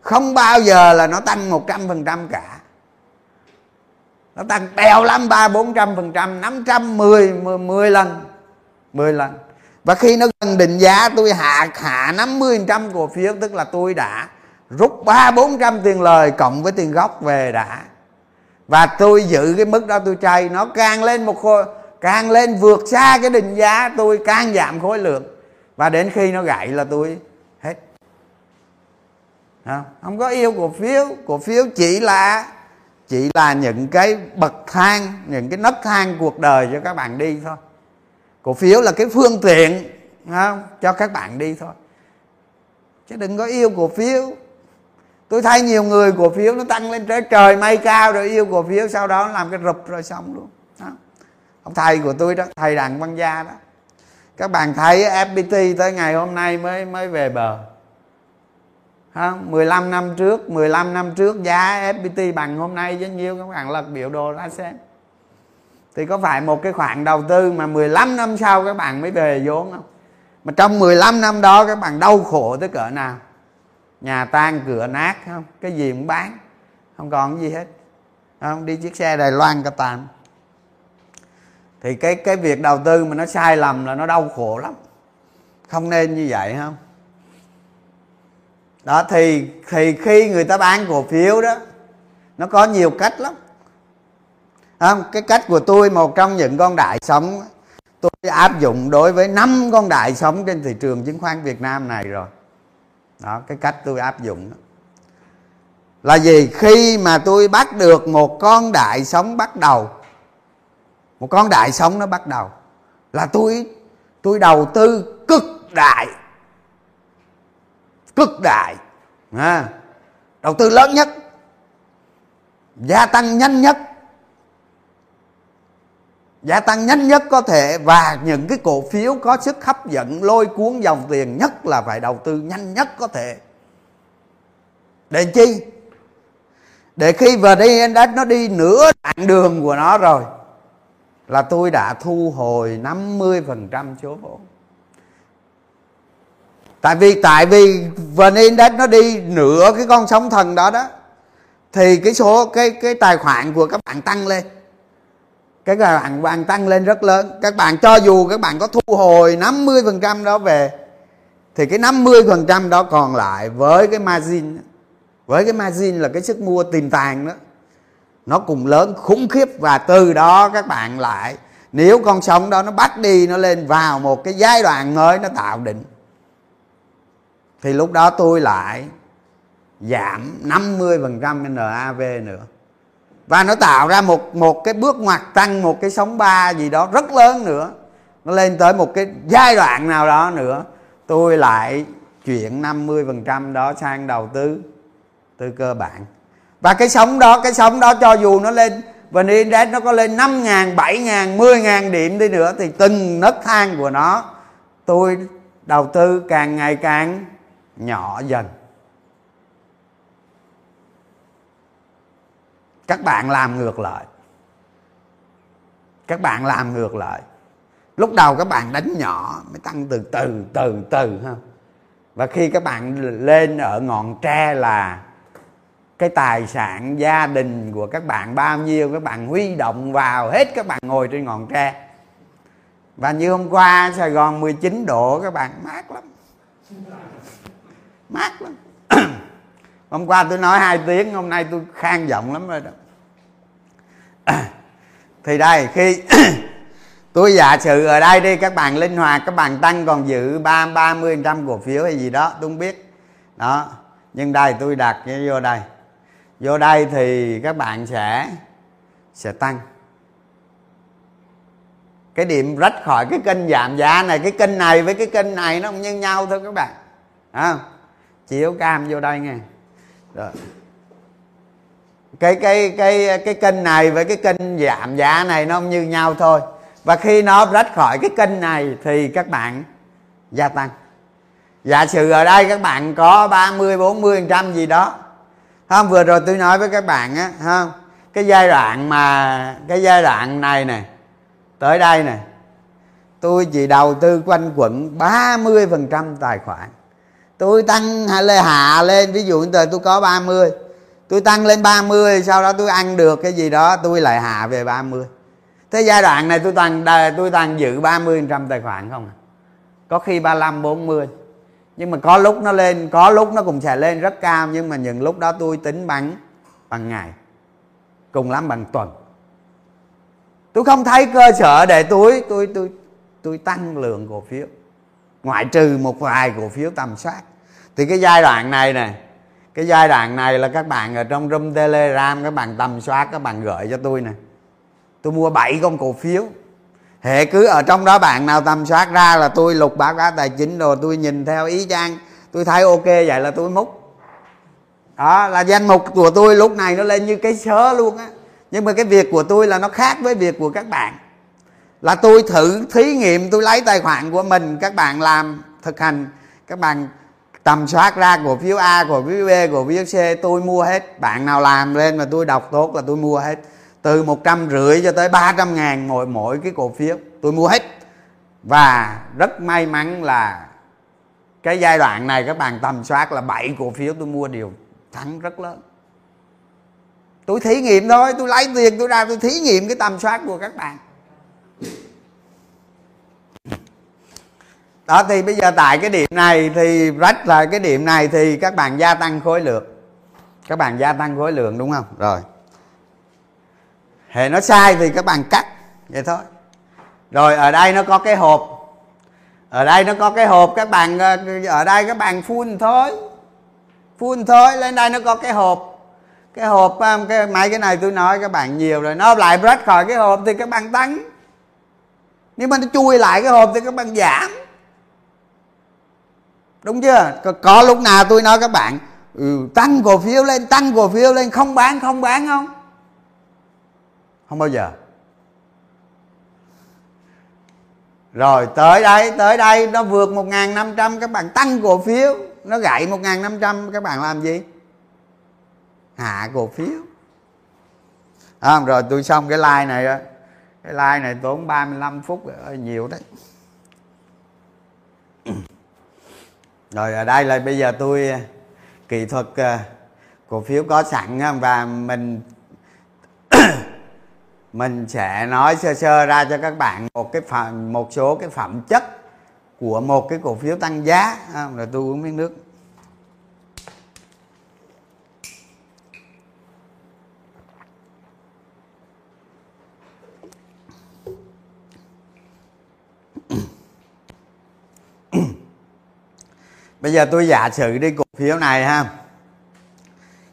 không bao giờ là nó tăng một trăm phần trăm cả. Nó tăng bèo lắm, ba bốn trăm phần trăm, năm trăm mười mười lần mười lần. Và khi nó gần định giá, tôi hạ hạ năm mươi trăm cổ phiếu, tức là tôi đã rút ba bốn trăm tiền lời cộng với tiền gốc về đã. Và tôi giữ cái mức đó tôi chay nó càng lên một khối càng lên vượt xa cái định giá tôi càng giảm khối lượng. Và đến khi nó gãy là tôi hết. Không, không có yêu cổ phiếu cổ phiếu chỉ là chỉ là những cái bậc thang những cái nấc thang cuộc đời cho các bạn đi thôi. Cổ phiếu là cái phương tiện không? cho các bạn đi thôi. Chứ đừng có yêu cổ phiếu tôi thấy nhiều người cổ phiếu nó tăng lên trời trời mây cao rồi yêu cổ phiếu, sau đó nó làm cái rụp rồi xong luôn. Đó. ông thầy của tôi đó, thầy đặng văn gia đó. Các bạn thấy FPT tới ngày hôm nay mới mới về bờ. Không? 15 năm trước 15 năm trước giá FPT bằng hôm nay với nhiêu các bạn lật biểu đồ ra xem. Thì có phải một cái khoản đầu tư mà 15 năm sau các bạn mới về vốn không? Mà trong 15 năm đó các bạn đau khổ tới cỡ nào? Nhà tan cửa nát, không? Cái gì cũng bán. Không còn cái gì hết. Không? Đi chiếc xe đài loan cả tàn thì cái cái việc đầu tư mà nó sai lầm là nó đau khổ lắm. Không nên như vậy, không? Đó, thì thì khi người ta bán cổ phiếu đó, nó có nhiều cách lắm. Không? Cái cách của tôi, một trong những con đại sống, tôi áp dụng đối với năm con đại sống trên thị trường chứng khoán Việt Nam này rồi đó cái cách tôi áp dụng đó. là gì khi mà tôi bắt được một con đại sống bắt đầu một con đại sống nó bắt đầu là tôi tôi đầu tư cực đại cực đại à, đầu tư lớn nhất gia tăng nhanh nhất gia tăng nhanh nhất có thể và những cái cổ phiếu có sức hấp dẫn lôi cuốn dòng tiền nhất là phải đầu tư nhanh nhất có thể. Để chi? Để khi vào đây index nó đi nửa đoạn đường của nó rồi, là tôi đã thu hồi 50% số vốn. Tại vì tại vì vn index nó đi nửa cái con sóng thần đó đó, thì cái số cái cái tài khoản của các bạn tăng lên cái bạn bạn tăng lên rất lớn. Các bạn cho dù các bạn có thu hồi 50% đó về, thì cái 50% đó còn lại với cái margin, với cái margin là cái sức mua tiềm tàng đó, nó cùng lớn, khủng khiếp. Và từ đó các bạn lại, nếu con sóng đó nó bắt đi, nó lên vào một cái giai đoạn mới, nó tạo định thì lúc đó tôi lại giảm 50% NAV nữa và nó tạo ra một một cái bước ngoặt tăng một cái sóng ba gì đó rất lớn nữa. Nó lên tới một cái giai đoạn nào đó nữa. Tôi lại chuyển 50% đó sang đầu tư tư cơ bản. Và cái sóng đó cái sóng đó cho dù nó lên và index nó có lên 5 ngàn, 7 ngàn, 10 ngàn điểm đi nữa thì từng nấc thang của nó tôi đầu tư càng ngày càng nhỏ dần. Các bạn làm ngược lại. Các bạn làm ngược lại. Lúc đầu các bạn đánh nhỏ, mới tăng từ từ từ từ ha. Và khi các bạn lên ở ngọn tre là cái tài sản gia đình của các bạn, bao nhiêu các bạn huy động vào hết các bạn ngồi trên ngọn tre. Và như hôm qua, Sài Gòn 19 độ, các bạn mát lắm. Mát lắm. *clears throat* Hôm qua tôi nói hai tiếng, hôm nay tôi khang giọng lắm rồi đó. *coughs* thì đây khi *coughs* tôi giả sử ở đây đi các bạn linh hoạt các bạn tăng còn giữ ba ba mươi trăm cổ phiếu hay gì đó tôi không biết. Đó nhưng đây tôi đặt vô đây. Vô đây thì các bạn sẽ sẽ tăng. Cái điểm rách khỏi cái kênh giảm giá này cái kênh này với cái kênh này nó không như nhau thôi các bạn. À, chiếu cam vô đây nghe. Rồi cái cái cái cái kênh này với cái kênh giảm giá này nó không như nhau thôi. Và khi nó rách khỏi cái kênh này thì các bạn gia tăng. Giả sử ở đây các bạn có 30 40 trăm gì đó. Không? Vừa rồi tôi nói với các bạn á không? Cái giai đoạn mà, cái giai đoạn này nè, tới đây nè, tôi chỉ đầu tư quanh quẩn 30% tài khoản. Tôi tăng hay là hạ lên, ví dụ như tôi có 30 tôi tăng lên 30 sau đó tôi ăn được cái gì đó, tôi lại hạ về 30 thế giai đoạn này tôi tăng tôi tăng giữ 30 trăm tài khoản không à? có khi 35 40 nhưng mà có lúc nó lên, có lúc nó cũng sẽ lên rất cao, nhưng mà những lúc đó tôi tính bằng bằng ngày, cùng lắm bằng tuần. Tôi không thấy cơ sở để tôi tôi tôi tôi tăng lượng cổ phiếu. Ngoại trừ một vài cổ phiếu tầm soát. Thì cái giai đoạn này này cái giai đoạn này là các bạn ở trong room telegram, các bạn tầm soát, các bạn gửi cho tôi nè. Tôi mua 7 con cổ phiếu. Hệ cứ ở trong đó bạn nào tầm soát ra là tôi lục báo cáo tài chính rồi, tôi nhìn theo ý trang, tôi thấy ok, vậy là tôi múc. Đó, là danh mục của tôi lúc này nó lên như cái sớ luôn á. Nhưng mà cái việc của tôi là nó khác với việc của các bạn. Là tôi thử thí nghiệm, tôi lấy tài khoản của mình, các bạn làm thực hành, các bạn tầm soát ra cổ phiếu A, cổ phiếu B, cổ phiếu C, tôi mua hết. Bạn nào làm lên mà tôi đọc tốt là tôi mua hết. Từ một trăm rưỡi cho tới ba trăm ngàn mỗi mỗi cái cổ phiếu, tôi mua hết. Và rất may mắn là cái giai đoạn này các bạn tầm soát là bảy cổ phiếu tôi mua đều thắng rất lớn. Tôi thí nghiệm thôi, tôi lấy tiền tôi ra tôi thí nghiệm cái tầm soát của các bạn. Đó, thì bây giờ tại cái điểm này thì rách là cái điểm này thì các bạn gia tăng khối lượng. Các bạn gia tăng khối lượng, đúng không? Rồi. Hệ nó sai thì các bạn cắt, vậy thôi. Rồi, ở đây nó có cái hộp. Ở đây nó có cái hộp, các bạn ờ, ở đây các bạn phun thôi phun thôi lên đây nó có cái hộp. Cái hộp ờ, cái, mấy cái này tôi nói các bạn nhiều rồi. Nó lại rách khỏi cái hộp thì các bạn tăng. Nếu mà nó chui lại cái hộp thì các bạn giảm đúng chưa? Có, có lúc nào tôi nói các bạn ừ, tăng cổ phiếu lên tăng cổ phiếu lên không bán không bán không? Không bao giờ. Rồi tới đây tới đây nó vượt 1.500 các bạn tăng cổ phiếu. Nó gãy 1.500 các bạn làm gì? Hạ cổ phiếu. À, rồi tôi xong cái like này rồi cái like này tốn 35 phút rồi, nhiều đấy. Rồi ở đây là bây giờ tôi ờ, kỹ thuật ờ, cổ phiếu có sẵn và mình *coughs* mình sẽ nói sơ sơ ra cho các bạn một cái phẩm, một số cái phẩm chất của một cái cổ phiếu tăng giá. Ờ, rồi tôi uống miếng nước. Bây giờ tôi giả sử đi cổ phiếu này ha.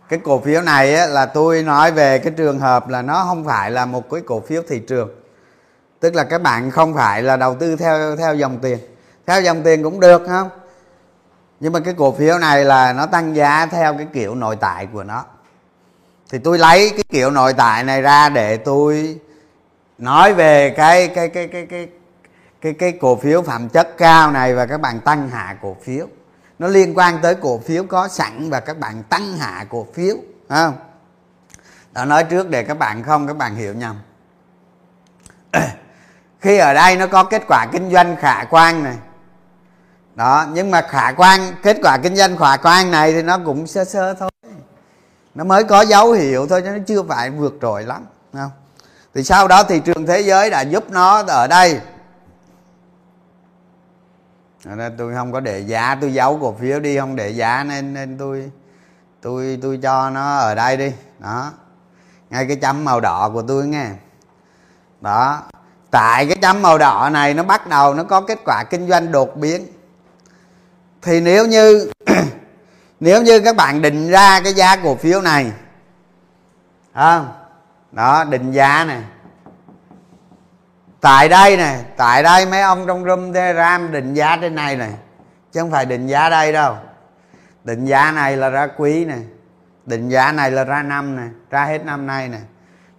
Cái cổ phiếu này á, là tôi nói về cái trường hợp là nó không phải là một cái cổ phiếu thị trường. Tức là các bạn không phải là đầu tư theo theo dòng tiền. Theo dòng tiền cũng được không nhưng mà cái cổ phiếu này là nó tăng giá theo cái kiểu nội tại của nó. Thì tôi lấy cái kiểu nội tại này ra để tôi nói về cái cái cái cái cái cái cái cổ phiếu phẩm chất cao này và các bạn tăng hạ cổ phiếu nó liên quan tới cổ phiếu có sẵn và các bạn tăng hạ cổ phiếu không? Đã nói trước để các bạn không, các bạn hiểu nhầm. *clears throat* Khi ở đây nó có kết quả kinh doanh khả quan này. Đó, nhưng mà khả quan, kết quả kinh doanh khả quan này thì nó cũng sơ sơ thôi. Nó mới có dấu hiệu thôi chứ nó chưa phải vượt trội lắm không? Thì sau đó thị trường thế giới đã giúp nó ở đây nên tôi không có để giá, tôi giấu cổ phiếu đi, không để giá nên nên tôi tôi tôi cho nó ở đây đi. Đó. Ngay cái chấm màu đỏ của tôi nghe. Đó. Tại cái chấm màu đỏ này nó bắt đầu nó có kết quả kinh doanh đột biến. Thì nếu như *clears throat* nếu như các bạn định ra cái giá cổ phiếu này không đó, định giá này tại đây nè, tại đây mấy ông trong room telegram định giá trên này nè. Chứ không phải định giá đây đâu. Định giá này là ra quý nè. Định giá này là ra năm nè, ra hết năm nay nè.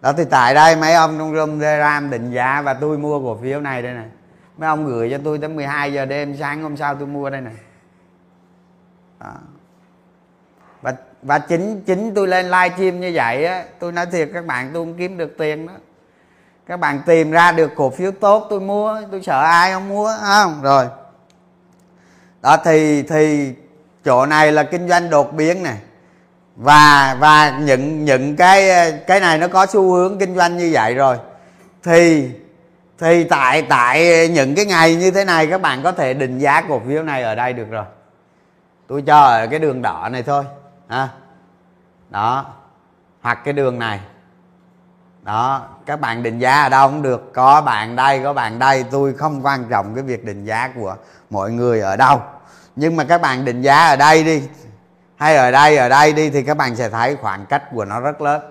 Đó, thì tại đây mấy ông trong room telegram định giá và tôi mua cổ phiếu này đây nè. Mấy ông gửi cho tôi tới 12 giờ đêm, sáng hôm sau tôi mua đây nè. Đó. và và chính chính tôi lên live stream như vậy á, tôi nói thiệt các bạn, tôi không kiếm được tiền đó các bạn tìm ra được cổ phiếu tốt tôi mua, tôi sợ ai không mua không rồi. Đó, thì thì chỗ này là kinh doanh đột biến này và và những những cái cái này nó có xu hướng kinh doanh như vậy rồi. Thì thì tại tại những cái ngày như thế này, các bạn có thể định giá cổ phiếu này ở đây được rồi. Tôi cho ở cái đường đỏ này thôi, ha? Đó. Hoặc cái đường này đó, các bạn định giá ở đâu cũng được. Có bạn đây, có bạn đây. Tôi không quan trọng cái việc định giá của mọi người ở đâu. Nhưng mà các bạn định giá ở đây đi. Hay ở đây ở đây đi thì các bạn sẽ thấy khoảng cách của nó rất lớn.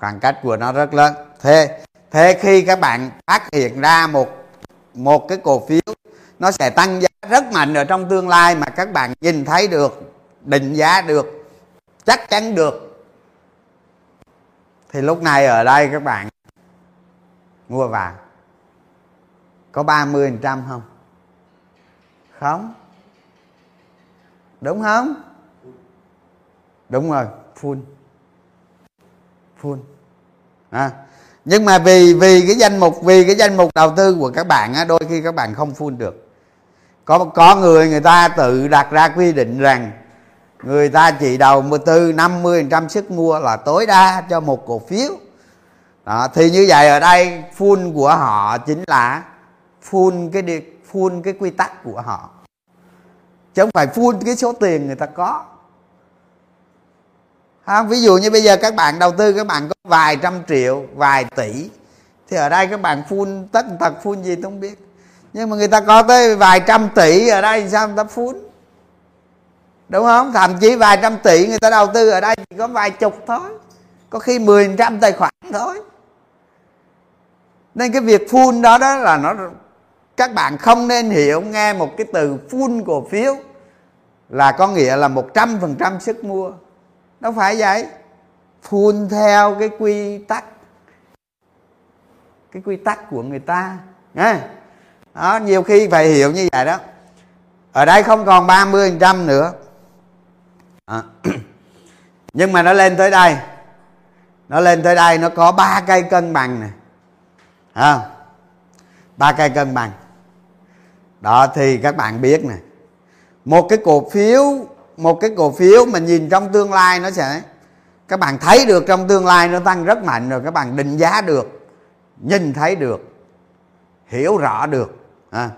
Khoảng cách của nó rất lớn. Thế thế khi các bạn phát hiện ra một một cái cổ phiếu, nó sẽ tăng giá rất mạnh ở trong tương lai mà các bạn nhìn thấy được, định giá được, chắc chắn được thì lúc này ở đây các bạn mua vàng. Có 30 trăm không? Không. Đúng không? Đúng rồi full. Full. À. nhưng mà vì vì cái danh mục vì cái danh mục đầu tư của các bạn á, đôi khi các bạn không full được. Có có người người ta tự đặt ra quy định rằng người ta chỉ đầu tư 50 trăm sức mua là tối đa cho một cổ phiếu. Đó, thì như vậy ở đây full của họ chính là full cái full cái quy tắc của họ. Chứ không phải full cái số tiền người ta có. Không? ví dụ như bây giờ các bạn đầu tư các bạn có vài trăm triệu vài tỷ thì ở đây các bạn phun tất tật phun gì tôi không biết. Nhưng mà người ta có tới vài trăm tỷ ở đây sao người ta phun đúng không? Thậm chí vài trăm tỷ người ta đầu tư ở đây chỉ có vài chục thôi. Có khi mười trăm tài khoản thôi. Nên cái việc full đó đó là nó, các bạn không nên hiểu nghe một cái từ full cổ phiếu là có nghĩa là một trăm phần trăm sức mua. Đâu phải vậy. Full theo cái quy tắc, cái quy tắc của người ta. Nghe. Đó, nhiều khi phải hiểu như vậy đó. Ở đây không còn 30 trăm nữa à. *clears throat* nhưng mà nó lên tới đây. Nó lên tới đây nó có ba cây cân bằng này à, ba cây cân bằng. Đó thì các bạn biết nè. Một cái cổ phiếu một cái cổ phiếu mà nhìn trong tương lai nó sẽ các bạn thấy được trong tương lai nó tăng rất mạnh rồi các bạn định giá được nhìn thấy được hiểu rõ được. À.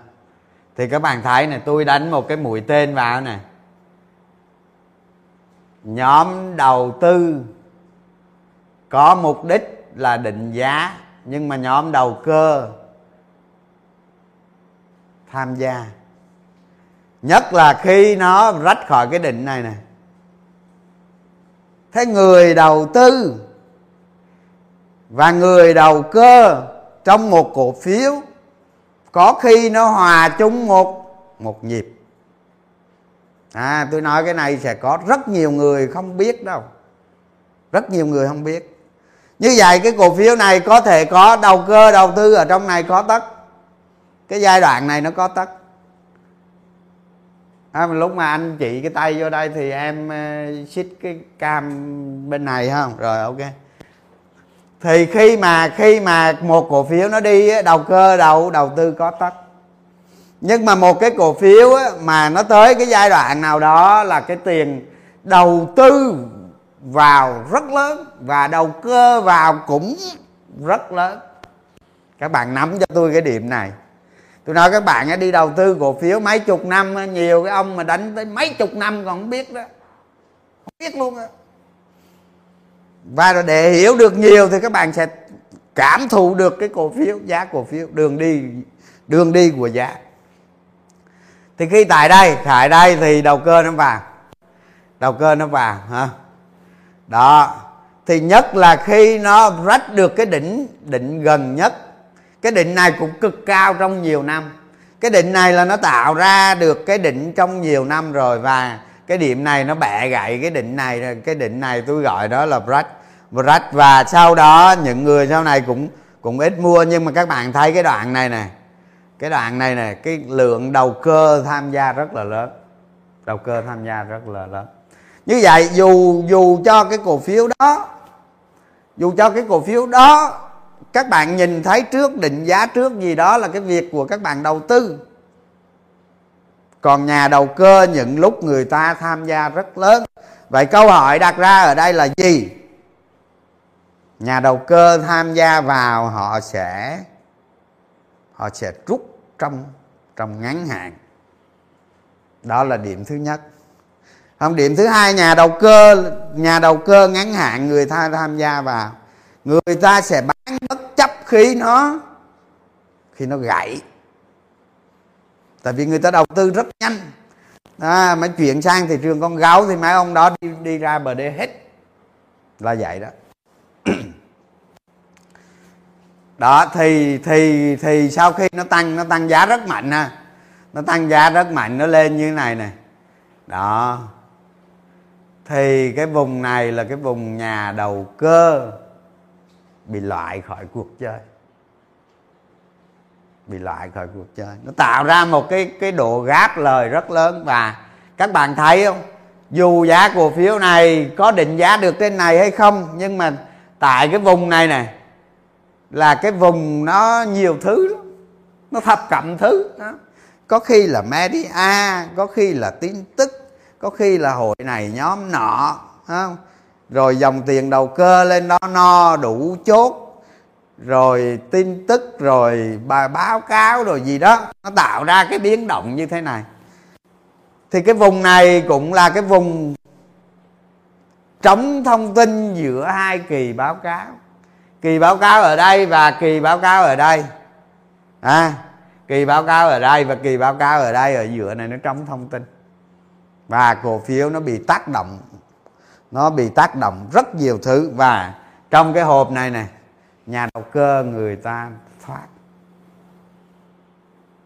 thì các bạn thấy này tôi đánh một cái mũi tên vào này nhóm đầu tư có mục đích là định giá, nhưng mà nhóm đầu cơ tham gia. Nhất là khi nó rách khỏi cái định này nè. Thế người đầu tư và người đầu cơ trong một cổ phiếu, có khi nó hòa chung một một nhịp à tôi nói cái này sẽ có rất nhiều người không biết đâu. Rất nhiều người không biết. Như vậy cái cổ phiếu này có thể có đầu cơ đầu tư ở trong này có tất. Cái giai đoạn này nó có tất. À, lúc mà anh chị cái tay vô đây thì em ờ, xích cái cam bên này không rồi ok. Thì khi mà khi mà một cổ phiếu nó đi đầu cơ đầu đầu tư có tất nhưng mà một cái cổ phiếu mà nó tới cái giai đoạn nào đó là cái tiền đầu tư vào rất lớn và đầu cơ vào cũng rất lớn. Các bạn nắm cho tôi cái điểm này. Tôi nói các bạn đi đầu tư cổ phiếu mấy chục năm nhiều cái ông mà đánh tới mấy chục năm còn không biết đó. Không biết luôn á. Và để hiểu được nhiều thì các bạn sẽ cảm thụ được cái cổ phiếu, giá cổ phiếu, đường đi đường đi của giá thì khi tại đây tại đây thì đầu cơ nó vào. Đầu cơ nó vào, hả? Đó. Thì nhất là khi nó rách được cái đỉnh định gần nhất. Cái định này cũng cực cao trong nhiều năm. Cái định này là nó tạo ra được cái định trong nhiều năm rồi và cái điểm này nó bẻ gãy cái định này cái định này tôi gọi đó là break break và sau đó, những người sau này cũng cũng ít mua. Nhưng mà các bạn thấy cái đoạn này nè cái đoạn này này cái lượng đầu cơ tham gia rất là lớn. Đầu cơ tham gia rất là lớn. Như vậy, dù dù cho cái cổ phiếu đó, dù cho cái cổ phiếu đó, các bạn nhìn thấy trước, định giá trước gì đó là cái việc của các bạn đầu tư. Còn nhà đầu cơ những lúc người ta tham gia rất lớn. Vậy câu hỏi đặt ra ở đây là gì? Nhà đầu cơ tham gia vào họ sẽ họ sẽ rút trong trong ngắn hạn. Đó là điểm thứ nhất. Không điểm thứ hai nhà đầu cơ nhà đầu cơ ngắn hạn người ta tham gia vào. Người ta sẽ bán bất chấp khi nó khi nó gãy. Tại vì người ta đầu tư rất nhanh. À, mà chuyển sang thị trường con gấu thì mấy ông đó đi đi ra bờ đê hết. Là vậy đó. Đó, thì thì thì sau khi nó tăng nó tăng giá rất mạnh ha. Nó tăng giá rất mạnh, nó lên như thế này nè. Đó. Thì cái vùng này là cái vùng nhà đầu cơ bị loại khỏi cuộc chơi. Bị loại khỏi cuộc chơi. Nó tạo ra một cái cái độ gáp lời rất lớn và các bạn thấy không? Dù giá cổ phiếu này có định giá được trên này hay không, nhưng mà tại cái vùng này này là cái vùng nó nhiều thứ nó thập cẩm thứ, đó. có khi là media có khi là tin tức, có khi là hội này nhóm nọ không? Rồi dòng tiền đầu cơ lên đó, no, đủ chốt. Rồi tin tức, rồi bài báo cáo rồi gì đó, nó tạo ra cái biến động như thế này. Thì cái vùng này cũng là cái vùng trống thông tin giữa hai kỳ báo cáo kỳ báo cáo ở đây và kỳ báo cáo ở đây. À, kỳ báo cáo ở đây và kỳ báo cáo ở đây ở giữa này nó trống thông tin. Và cổ phiếu nó bị tác động nó bị tác động rất nhiều thứ. Và trong cái hộp này này nhà đầu cơ người ta thoát.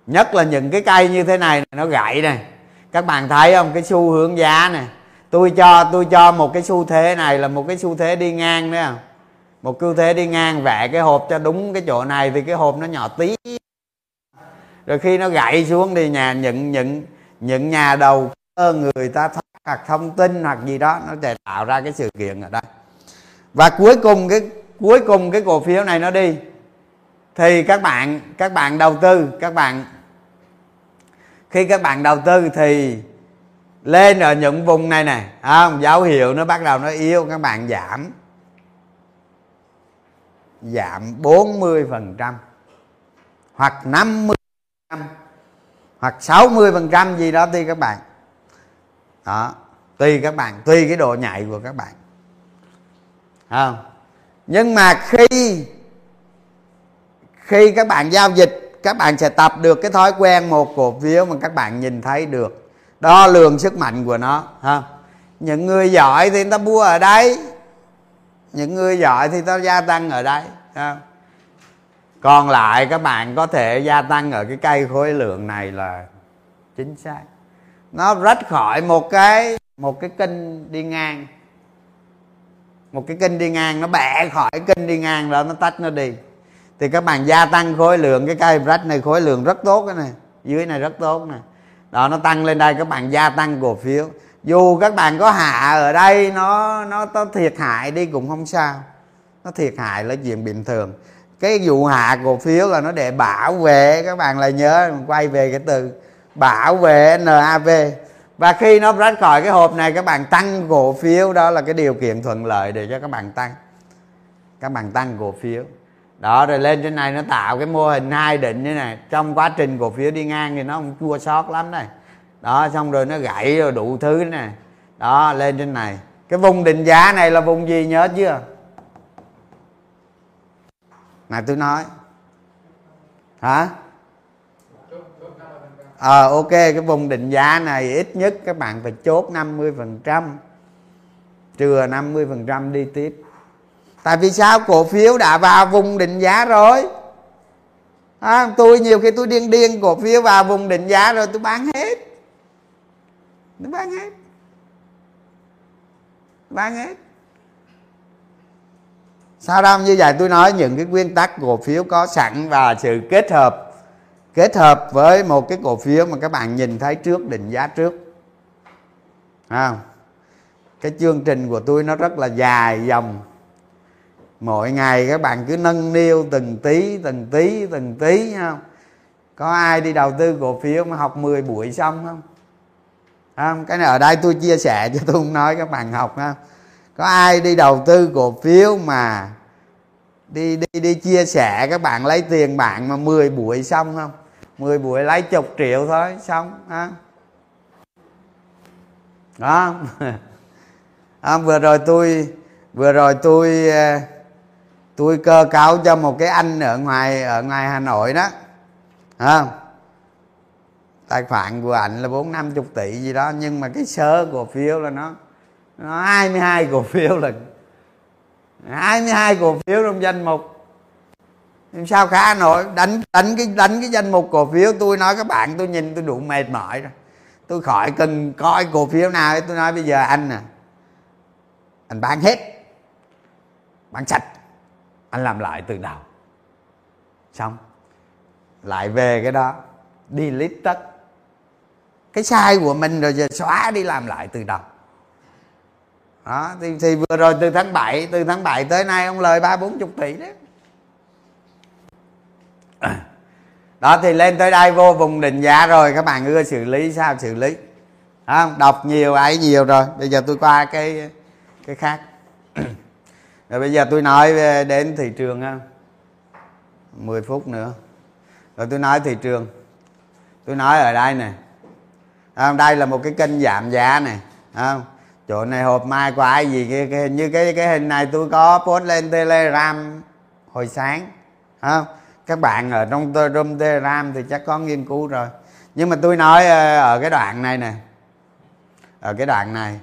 Nhất là những cái cây như thế này nó gãy này các bạn thấy không? Cái xu hướng giá này tôi cho tôi cho một cái xu thế này là một cái xu thế đi ngang đấy không? Một tư thế đi ngang vẽ cái hộp cho đúng cái chỗ này thì cái hộp nó nhỏ tí. Rồi khi nó gãy xuống thì nhà những những những nhà đầu cơ người ta thoát hoặc thông tin hoặc gì đó nó sẽ tạo ra cái sự kiện ở đây. Và cuối cùng cái cuối cùng cái cổ phiếu này nó đi. Thì các bạn các bạn đầu tư các bạn khi các bạn đầu tư thì lên ở những vùng này nè à, dấu hiệu nó bắt đầu nó yếu các bạn giảm giảm 40 phần trăm hoặc 50 phần trăm hoặc 60 phần trăm gì đó tùy các bạn. Đó, tùy các bạn, tùy cái độ nhạy của các bạn. Không? Nhưng mà khi khi các bạn giao dịch, các bạn sẽ tập được cái thói quen một cổ phiếu mà các bạn nhìn thấy được. Đo lường sức mạnh của nó ha những người giỏi thì người ta mua ở đây những người giỏi thì ta gia tăng ở đây còn lại các bạn có thể gia tăng ở cái cây khối lượng này là chính xác. Nó rách khỏi một cái một cái kênh đi ngang. Một cái kênh đi ngang, nó bẻ khỏi kênh đi ngang đó, nó tách nó đi. Thì các bạn gia tăng khối lượng, cái cây rách này, khối lượng rất tốt cái này, dưới này rất tốt này đó, nó tăng lên đây, các bạn gia tăng cổ phiếu dù các bạn có hạ ở đây, nó nó nó thiệt hại đi cũng không sao. Nó thiệt hại là chuyện bình thường. Cái vụ hạ cổ phiếu là nó để bảo vệ, các bạn lại nhớ, quay về cái từ bảo vệ NAV và khi nó rách khỏi cái hộp này, các bạn tăng cổ phiếu, đó là cái điều kiện thuận lợi để cho các bạn tăng. Các bạn tăng cổ phiếu. Đó, rồi lên trên này nó tạo cái mô hình hai định như này. Trong quá trình cổ phiếu đi ngang thì nó không chua sót lắm này đó xong rồi nó gãy rồi đủ thứ này đó lên trên này. Cái vùng định giá này là vùng gì nhớ chưa? Này tôi nói. Hả? À, ok cái vùng định giá này ít nhất các bạn phải chốt 50 phần trăm. Trừ 50 phần trăm đi tiếp. Tại vì sao? Cổ phiếu đã vào vùng định giá rồi. À, tôi nhiều khi tôi điên điên cổ phiếu vào vùng định giá rồi tôi bán hết nó bán hết bán hết sao đâu như vậy? Tôi nói những cái nguyên tắc cổ phiếu có sẵn và sự kết hợp kết hợp với một cái cổ phiếu mà các bạn nhìn thấy trước định giá trước. À, cái chương trình của tôi nó rất là dài dòng. Mỗi ngày các bạn cứ nâng niu từng tí từng tí từng tí không? Có ai đi đầu tư cổ phiếu mà học 10 buổi xong không? Không cái này ở đây tôi chia sẻ cho tôi không nói các bạn học ha. Có ai đi đầu tư cổ phiếu mà đi đi đi chia sẻ các bạn lấy tiền bạn mà 10 buổi xong không? 10 buổi lấy chục triệu thôi xong ha. Đó. *laughs* À, vừa rồi tôi vừa rồi tôi ờ, tôi cơ cáo cho một cái anh ở ngoài ở ngoài hà nội đó. À, tài khoản của ảnh là bốn năm chục tỷ gì đó, nhưng mà cái sơ cổ phiếu là nó nó 22 cổ phiếu là 22 cổ phiếu trong danh mục. Làm sao khá nổi? Đánh đánh cái đánh cái danh mục cổ phiếu, tôi nói các bạn, tôi nhìn tôi đủ mệt mỏi rồi. Tôi khỏi cần coi cổ phiếu nào tôi nói bây giờ anh à anh bán hết, bán sạch, anh làm lại từ đầu. Xong, lại về cái đó đi lít tất cái sai của mình rồi giờ xóa đi làm lại từ đầu. Đó thì, thì vừa rồi từ tháng 7 từ tháng 7 tới nay ông lời ba bốn chục tỷ đấy *clears throat* đó thì lên tới đây vô vùng định giá rồi các bạn ưa xử lý sao xử lý? Không? Đọc nhiều ấy nhiều rồi. Bây giờ tôi qua cái cái khác. *clears throat* Rồi bây giờ tôi nói đến thị trường ha. 10 phút nữa. Rồi tôi nói thị trường. Tôi nói ở đây này không đây là một cái kênh giảm giá này không chỗ này hộp mai của ai gì cái, cái như cái cái hình này tôi có post lên telegram hồi sáng. Không các bạn ở trong room telegram thì chắc có nghiên cứu rồi. Nhưng mà tôi nói ờ, ở cái đoạn này nè. Ở cái đoạn này.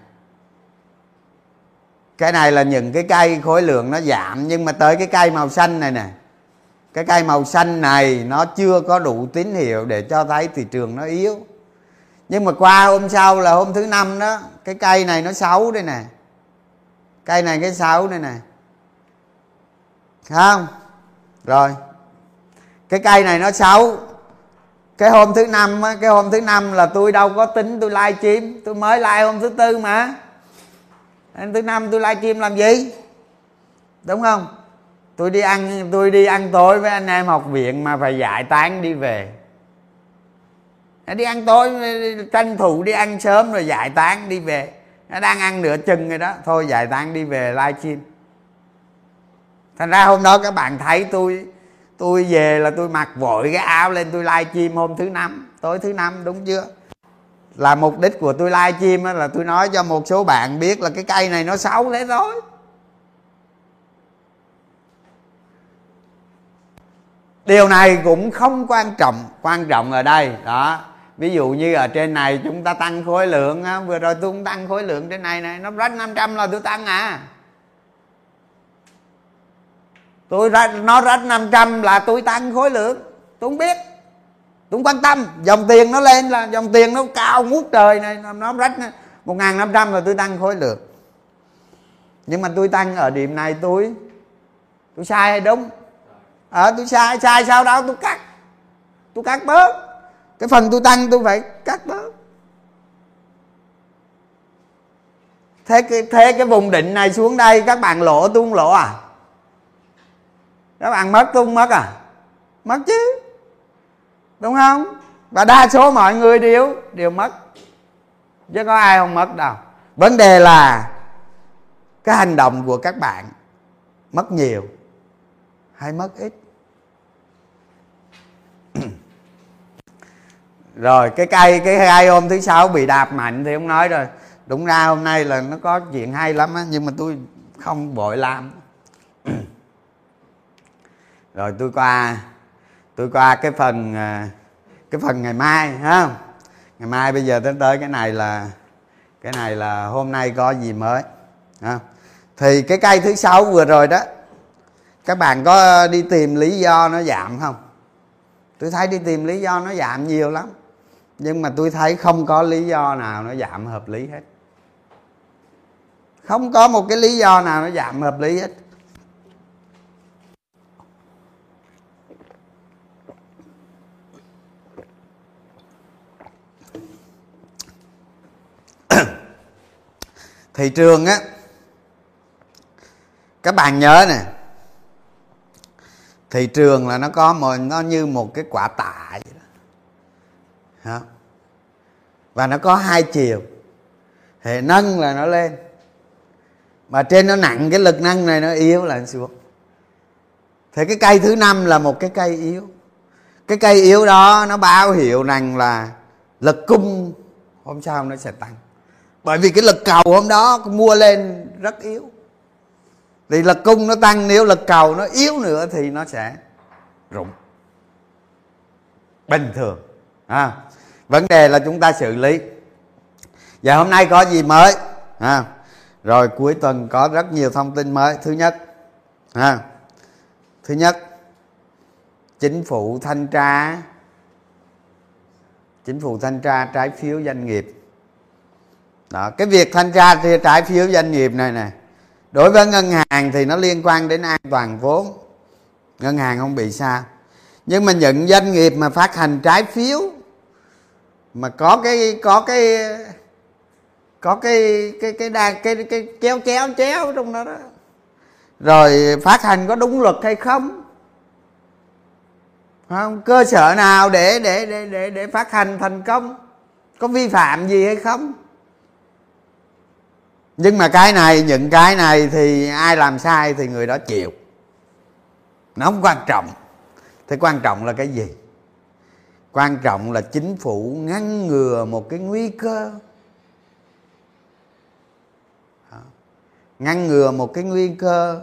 Cái này là những cái cây khối lượng nó giảm nhưng mà tới cái cây màu xanh này nè. Cái cây màu xanh này nó chưa có đủ tín hiệu để cho thấy thị trường nó yếu nhưng mà qua hôm sau là hôm thứ năm đó, cái cây này nó xấu đây nè. Cây này cái xấu đây nè. Không? Rồi. Cái cây này nó xấu. Cái hôm thứ năm á, cái hôm thứ năm là tôi đâu có tính tôi like chim tôi mới like hôm thứ tư mà. Hôm thứ năm tôi like chim làm gì? Đúng không? Tôi đi ăn, tôi đi ăn tối với anh em học viện mà phải giải tán đi về đi ăn tối, tranh thủ đi ăn sớm rồi giải tán đi về. Nó đang ăn nửa chừng rồi đó. Thôi giải tán đi về livestream thành ra hôm đó các bạn thấy tôi tôi về là tôi mặc vội cái áo lên tôi livestream hôm thứ năm. Tối thứ năm, đúng chưa? Là mục đích của tôi livestream là tôi nói cho một số bạn biết là cái cây này nó xấu thế thôi. Điều này cũng không quan trọng quan trọng ở đây. Đó ví dụ như ở trên này chúng ta tăng khối lượng á, vừa rồi tôi cũng tăng khối lượng trên này này nó rách 500 là tôi tăng à. Tôi ra nó rách 500 là tôi tăng khối lượng tôi không biết tôi không quan tâm. Dòng tiền nó lên là dòng tiền nó cao ngút trời này nó rách 1.500 là tôi tăng khối lượng. Nhưng mà tôi tăng ở điểm này tôi tôi sai hay đúng? Ở ờ, à, tôi sai sai sao đâu tôi cắt tôi cắt bớt cái phần tôi tăng tôi phải cắt bớt thế cái thế cái vùng định này xuống đây, các bạn lỗ tôi không lỗ à? Các bạn mất tôi không mất à? Mất chứ. Đúng không? Và đa số mọi người đều đều mất. Chứ có ai không mất đâu. Vấn đề là cái hành động của các bạn mất nhiều hay mất ít? Rồi, cái cây, cái hai hôm thứ sáu bị đạp mạnh thì không nói rồi. Đúng ra hôm nay là nó có chuyện hay lắm á, nhưng mà tôi không vội làm. *clears throat* Rồi tôi qua tôi qua cái phần à, cái phần ngày mai, ha? Ngày mai bây giờ tới tới cái này là, cái này là hôm nay có gì mới, ha? Thì cái cây thứ sáu vừa rồi đó, các bạn có đi tìm lý do nó giảm không? Tôi thấy đi tìm lý do nó giảm nhiều lắm nhưng mà tôi thấy không có lý do nào nó giảm hợp lý hết. Không có một cái lý do nào nó giảm hợp lý hết. *coughs* Thị trường á, các bạn nhớ nè, thị trường là nó có một, nó như một cái quả tạ vậy đó. Và nó có hai chiều. Thì nâng là nó lên. Mà trên nó nặng cái lực nâng này nó yếu là nó xuống. Thì cái cây thứ năm là một cái cây yếu. Cái cây yếu đó nó báo hiệu rằng là lực cung hôm sau nó sẽ tăng. Bởi vì cái lực cầu hôm đó mua lên rất yếu. Thì lực cung nó tăng nếu lực cầu nó yếu nữa thì nó sẽ rụng. Bình thường. À, vấn đề là chúng ta xử lý. Và hôm nay có gì mới? À, rồi cuối tuần có rất nhiều thông tin mới. Thứ nhất à, thứ nhất chính phủ thanh tra. Chính phủ thanh tra trái phiếu doanh nghiệp. Đó cái việc thanh tra trái phiếu doanh nghiệp này nè đối với ngân hàng thì nó liên quan đến an toàn vốn. Ngân hàng không bị sao. Nhưng mà những doanh nghiệp mà phát hành trái phiếu mà có cái có cái có cái cái cái đa cái, cái, cái chéo chéo chéo trong đó đó. Rồi phát hành có đúng luật hay không? Không? Cơ sở nào để để để để để phát hành thành công? Có vi phạm gì hay không? Nhưng mà cái này những cái này thì ai làm sai thì người đó chịu. Nó không quan trọng. Thế quan trọng là cái gì? Quan trọng là chính phủ ngăn ngừa một cái nguy cơ. Ngăn ngừa một cái nguy cơ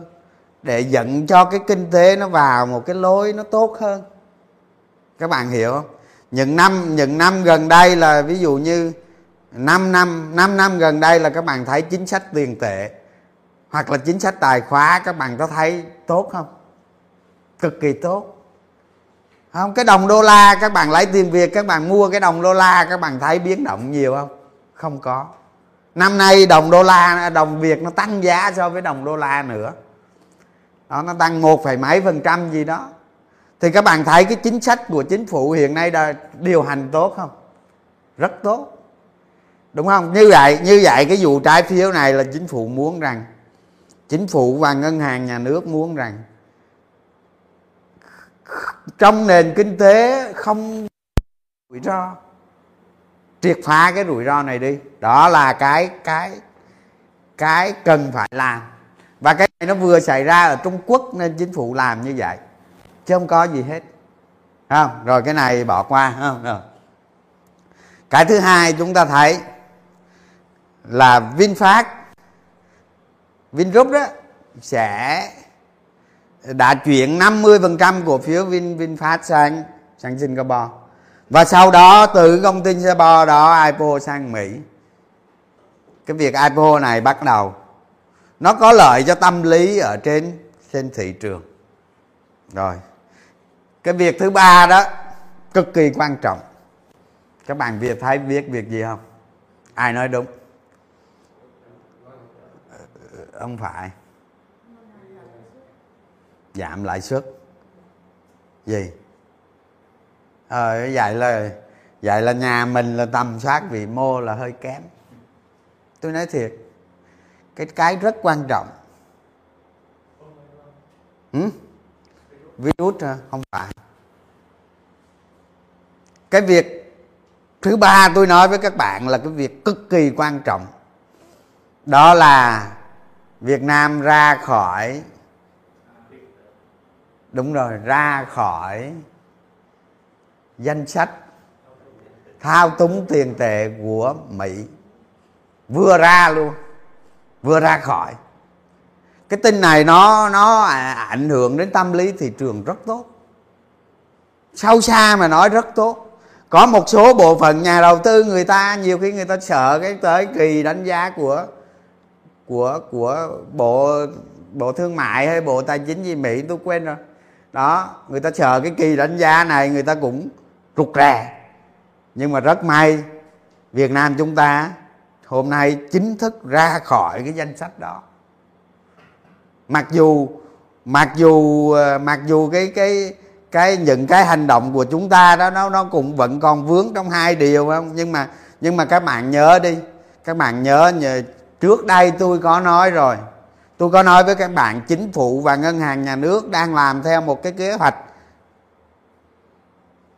để dẫn cho cái kinh tế nó vào một cái lối nó tốt hơn. Các bạn hiểu không? Những năm những năm gần đây là ví dụ như 5 năm 5 năm gần đây là các bạn thấy chính sách tiền tệ hoặc là chính sách tài khóa các bạn có thấy tốt không? Cực kỳ tốt không, cái đồng đô la, các bạn lấy tiền việt, các bạn mua cái đồng đô la, các bạn thấy biến động nhiều không? Không có. Năm nay đồng đô la, đồng việt nó tăng giá so với đồng đô la nữa. Đó, nó tăng một phẩy mấy phần trăm gì đó. Thì các bạn thấy cái chính sách của chính phủ hiện nay đã điều hành tốt không? Rất tốt. Đúng không? Như vậy như vậy cái vụ trái phiếu này là chính phủ muốn rằng, chính phủ và ngân hàng nhà nước muốn rằng trong nền kinh tế không rủi ro. Triệt phá cái rủi ro này đi. Đó là cái cái cái cần phải làm. Và cái này nó vừa xảy ra ở trung quốc nên chính phủ làm như vậy. Chứ không có gì hết. Không? Rồi cái này bỏ qua không? Rồi. Cái thứ hai chúng ta thấy là vinfast, vingroup đó sẽ đã chuyển 50% cổ phiếu Vin, VinFast sang sang Singapore. Và sau đó, từ công ty Singapore đó IPO sang Mỹ. Cái việc IPO này bắt đầu, nó có lợi cho tâm lý ở trên trên thị trường. Rồi, cái việc thứ ba đó, cực kỳ quan trọng. Các bạn việt thấy biết việc gì không? Ai nói đúng? Ờ, ờ, không phải giảm lãi suất. Gì? Ờ vậy là vậy là nhà mình là tầm soát vị mô là hơi kém. Tôi nói thiệt, cái cái rất quan trọng. Ừ? virus không phải. Cái việc, thứ ba tôi nói với các bạn là cái việc cực kỳ quan trọng. Đó là việt nam ra khỏi đúng rồi, ra khỏi danh sách thao túng tiền tệ của mỹ. Vừa ra luôn, vừa ra khỏi. Cái tin này nó nó ảnh hưởng đến tâm lý thị trường rất tốt. Sâu xa mà nói rất tốt. Có một số bộ phận nhà đầu tư người ta, nhiều khi người ta sợ cái tới kỳ đánh giá của của của bộ bộ thương mại hay bộ tài chính gì mỹ, tôi quên rồi đó, người ta chờ cái kỳ đánh giá này người ta cũng rụt rè. Nhưng mà rất may, việt nam chúng ta hôm nay chính thức ra khỏi cái danh sách đó. Mặc dù mặc dù ờ, mặc dù cái cái cái những cái hành động của chúng ta đó, nó nó cũng vẫn còn vướng trong hai điều không? Nhưng mà nhưng mà các bạn nhớ đi, các bạn nhớ nhớ trước đây tôi có nói rồi tôi có nói với các bạn chính phủ và ngân hàng nhà nước đang làm theo một cái kế hoạch.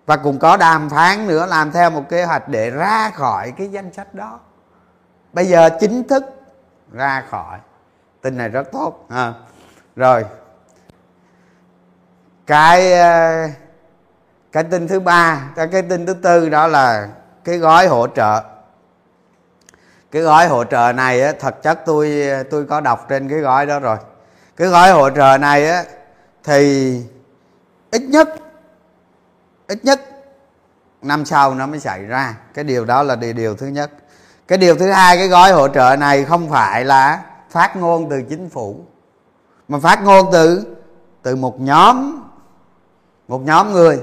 Và cũng có đàm phán nữa làm theo một kế hoạch để ra khỏi cái danh sách đó. Bây giờ chính thức ra khỏi. Tin này rất tốt à. rồi. Cái ờ, cái tin thứ ba cái, cái tin thứ tư đó là cái gói hỗ trợ cái gói hỗ trợ này á, thật chất tôi tôi có đọc trên cái gói đó rồi. Cái gói hỗ trợ này á thì ít nhất ít nhất năm sau nó mới xảy ra. Cái điều đó là điều, điều thứ nhất. Cái điều thứ hai cái gói hỗ trợ này không phải là phát ngôn từ chính phủ mà phát ngôn từ từ một nhóm một nhóm người.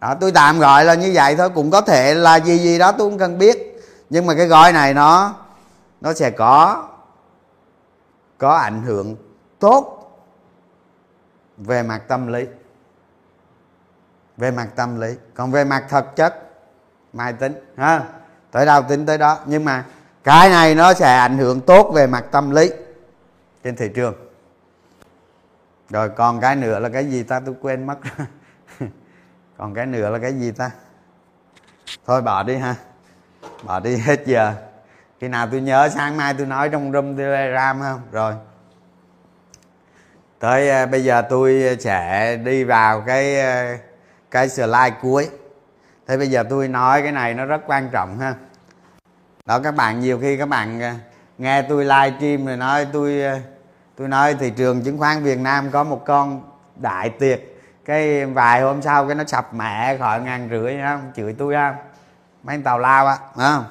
Đó, tôi tạm gọi là như vậy thôi cũng có thể là gì gì đó tôi không cần biết nhưng mà cái gói này nó nó sẽ có có ảnh hưởng tốt về mặt tâm lý. Về mặt tâm lý. Còn về mặt thực chất, mai tính, ha? Tới đâu tính tới đó. Nhưng mà cái này nó sẽ ảnh hưởng tốt về mặt tâm lý trên thị trường. Rồi còn cái nữa là cái gì ta? Tôi quên mất. *laughs* Còn cái nữa là cái gì ta? Thôi bỏ đi ha bỏ đi hết giờ. Khi nào tôi nhớ sáng mai tôi nói trong room telegram không? Rồi. Tới uh, bây giờ tôi sẽ đi vào cái uh, cái slide cuối. Thế bây giờ tôi nói cái này nó rất quan trọng ha. Đó các bạn nhiều khi các bạn uh, nghe tôi live stream rồi nói tôi tôi nói thị trường chứng khoán Việt Nam có một con đại tiệc. Cái vài hôm sau cái nó sập mẹ khỏi ngàn rưỡi không? Chửi tôi không? Mấy anh tàu lao á không?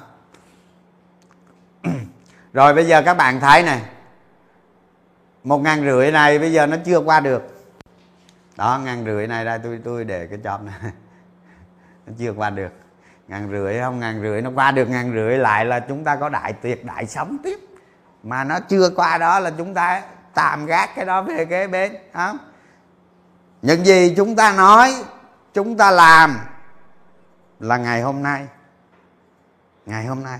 *clears throat* Rồi bây giờ các bạn thấy này. Một ngàn rưỡi này bây giờ nó chưa qua được. Đó, ngàn rưỡi này đây, tôi tôi để cái chóp này. *laughs* Nó chưa qua được. Ngàn rưỡi không, ngàn rưỡi nó qua được ngàn rưỡi lại là chúng ta có đại tuyệt đại sống tiếp. Mà nó chưa qua đó là chúng ta tạm gác cái đó về kế bên không? Những gì chúng ta nói, chúng ta làm là ngày hôm nay ngày hôm nay.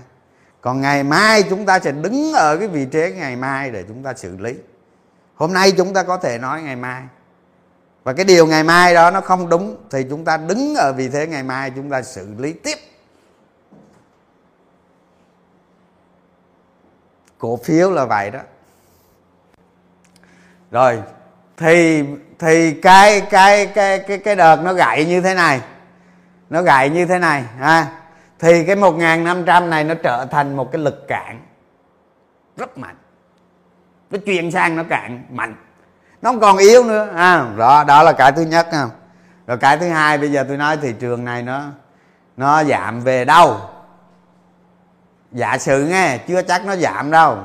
Còn ngày mai chúng ta sẽ đứng ở cái vị trí ngày mai để chúng ta xử lý. Hôm nay chúng ta có thể nói ngày mai. Và cái điều ngày mai đó nó không đúng, thì chúng ta đứng ở vị thế ngày mai chúng ta xử lý tiếp. Cổ phiếu là vậy đó. Rồi, thì thì cái cái cái cái cái đợt nó gãy như thế này. Nó gãy như thế này, ha thì cái 1.500 này nó trở thành một cái lực cản. Rất mạnh. Nó chuyển sang nó cạn mạnh. Nó không còn yếu nữa. À, đó đó là cái thứ nhất không rồi cái thứ hai bây giờ tôi nói thị trường này nó nó giảm về đâu? Giả sử nghe chưa chắc nó giảm đâu.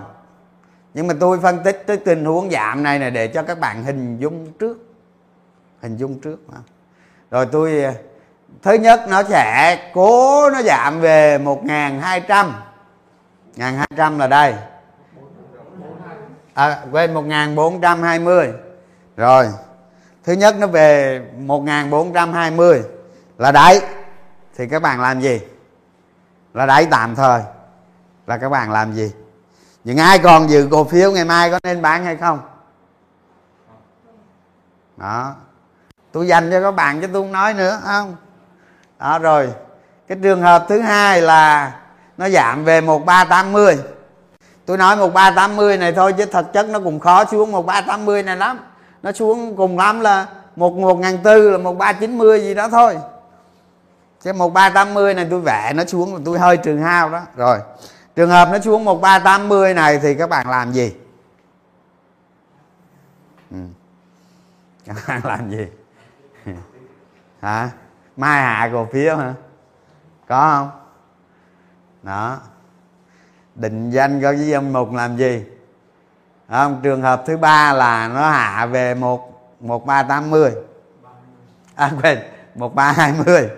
Nhưng mà tôi phân tích cái tình huống giảm này này để cho các bạn hình dung trước. Hình dung trước à. rồi tôi à, thứ nhất nó sẽ cố nó giảm về một ngàn hai trăm. Ngàn hai trăm là đây. À, quên một ngàn bốn trăm hai mươi. Rồi. Thứ nhất nó về một ngàn bốn trăm hai mươi. Là đáy. Thì các bạn làm gì? Là đáy tạm thời. Là các bạn làm gì? Những ai còn giữ cổ phiếu ngày mai có nên bán hay không? Đó. Tôi dành cho các bạn chứ tôi không nói nữa không? Đó, rồi. Cái trường hợp thứ hai là nó giảm về một ba tám mươi. Tôi nói một ba tám mươi này thôi chứ thật chất nó cũng khó xuống một ba tám mươi này lắm. Nó xuống cùng lắm là một một ngàn tư, là một ba chín mươi gì đó thôi. Chứ một ba tám mươi này tôi vẽ nó xuống là tôi hơi trường hao đó. Rồi. Trường hợp nó xuống một ba tám mươi này thì các bạn làm gì? Ừ. các bạn làm gì? Hả? Mai hạ cổ phiếu hả? Có không? Đó. Định danh có với danh mục làm gì? Không? trường hợp thứ ba là nó hạ về một một ba tám mươi. À quên, một ba hai mươi.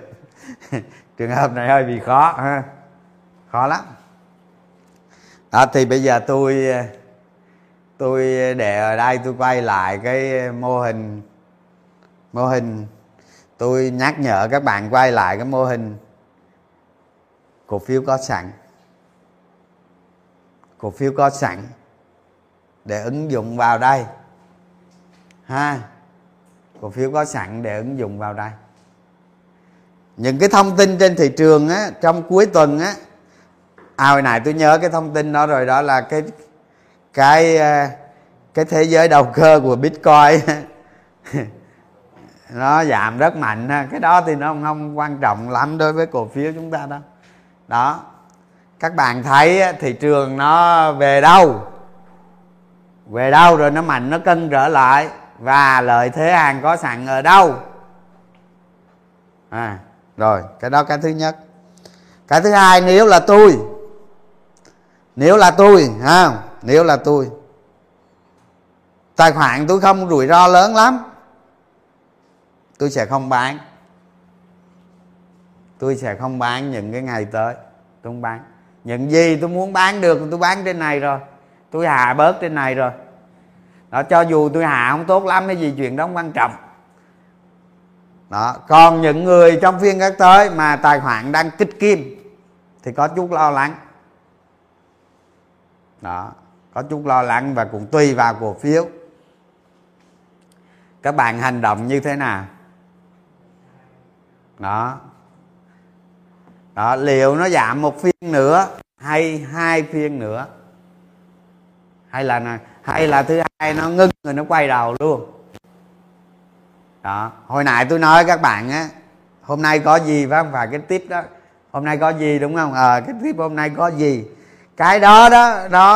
*laughs* Trường hợp này hơi bị khó, ha. Khó lắm. Đó, thì bây giờ tôi tôi để ở đây tôi quay lại cái mô hình mô hình tôi nhắc nhở các bạn quay lại cái mô hình cổ phiếu có sẵn. Cổ phiếu có sẵn để ứng dụng vào đây. Ha, cổ phiếu có sẵn để ứng dụng vào đây. Những cái thông tin trên thị trường á, trong cuối tuần á à hồi nãy tôi nhớ cái thông tin đó rồi, đó là cái cái à, cái thế giới đầu cơ của bitcoin. *laughs* nó giảm rất mạnh ha. Cái đó thì nó không, không quan trọng lắm đối với cổ phiếu chúng ta đó đó. Các bạn thấy thị trường nó về đâu? Về đâu rồi nó mạnh nó cân trở lại? Và lợi thế hàng có sẵn ở đâu? À rồi cái đó cái thứ nhất. Cái thứ hai nếu là tôi nếu là tôi ha nếu là tôi tài khoản tôi không rủi ro lớn lắm tôi sẽ không bán. Tôi sẽ không bán những cái ngày tới. Tôi không bán. Những gì tôi muốn bán được, tôi bán trên này rồi. Tôi hạ bớt trên này rồi. Đó, cho dù tôi hạ không tốt lắm, cái gì chuyện đó không quan trọng. Đó, còn những người trong phiên các tới mà tài khoản đang kích kim, thì có chút lo lắng. Đó, có chút lo lắng và cũng tùy vào cổ phiếu. Các bạn hành động như thế nào? Đó. Đó liệu nó giảm một phiên nữa hay hai phiên nữa? Hay là hay là thứ hai nó ngưng rồi nó quay đầu luôn? Đó. Hồi nãy tôi nói các bạn á hôm nay có gì phải không? Phải cái tiếp đó hôm nay có gì đúng không? Ờ à, cái tiếp hôm nay có gì? Cái đó đó đó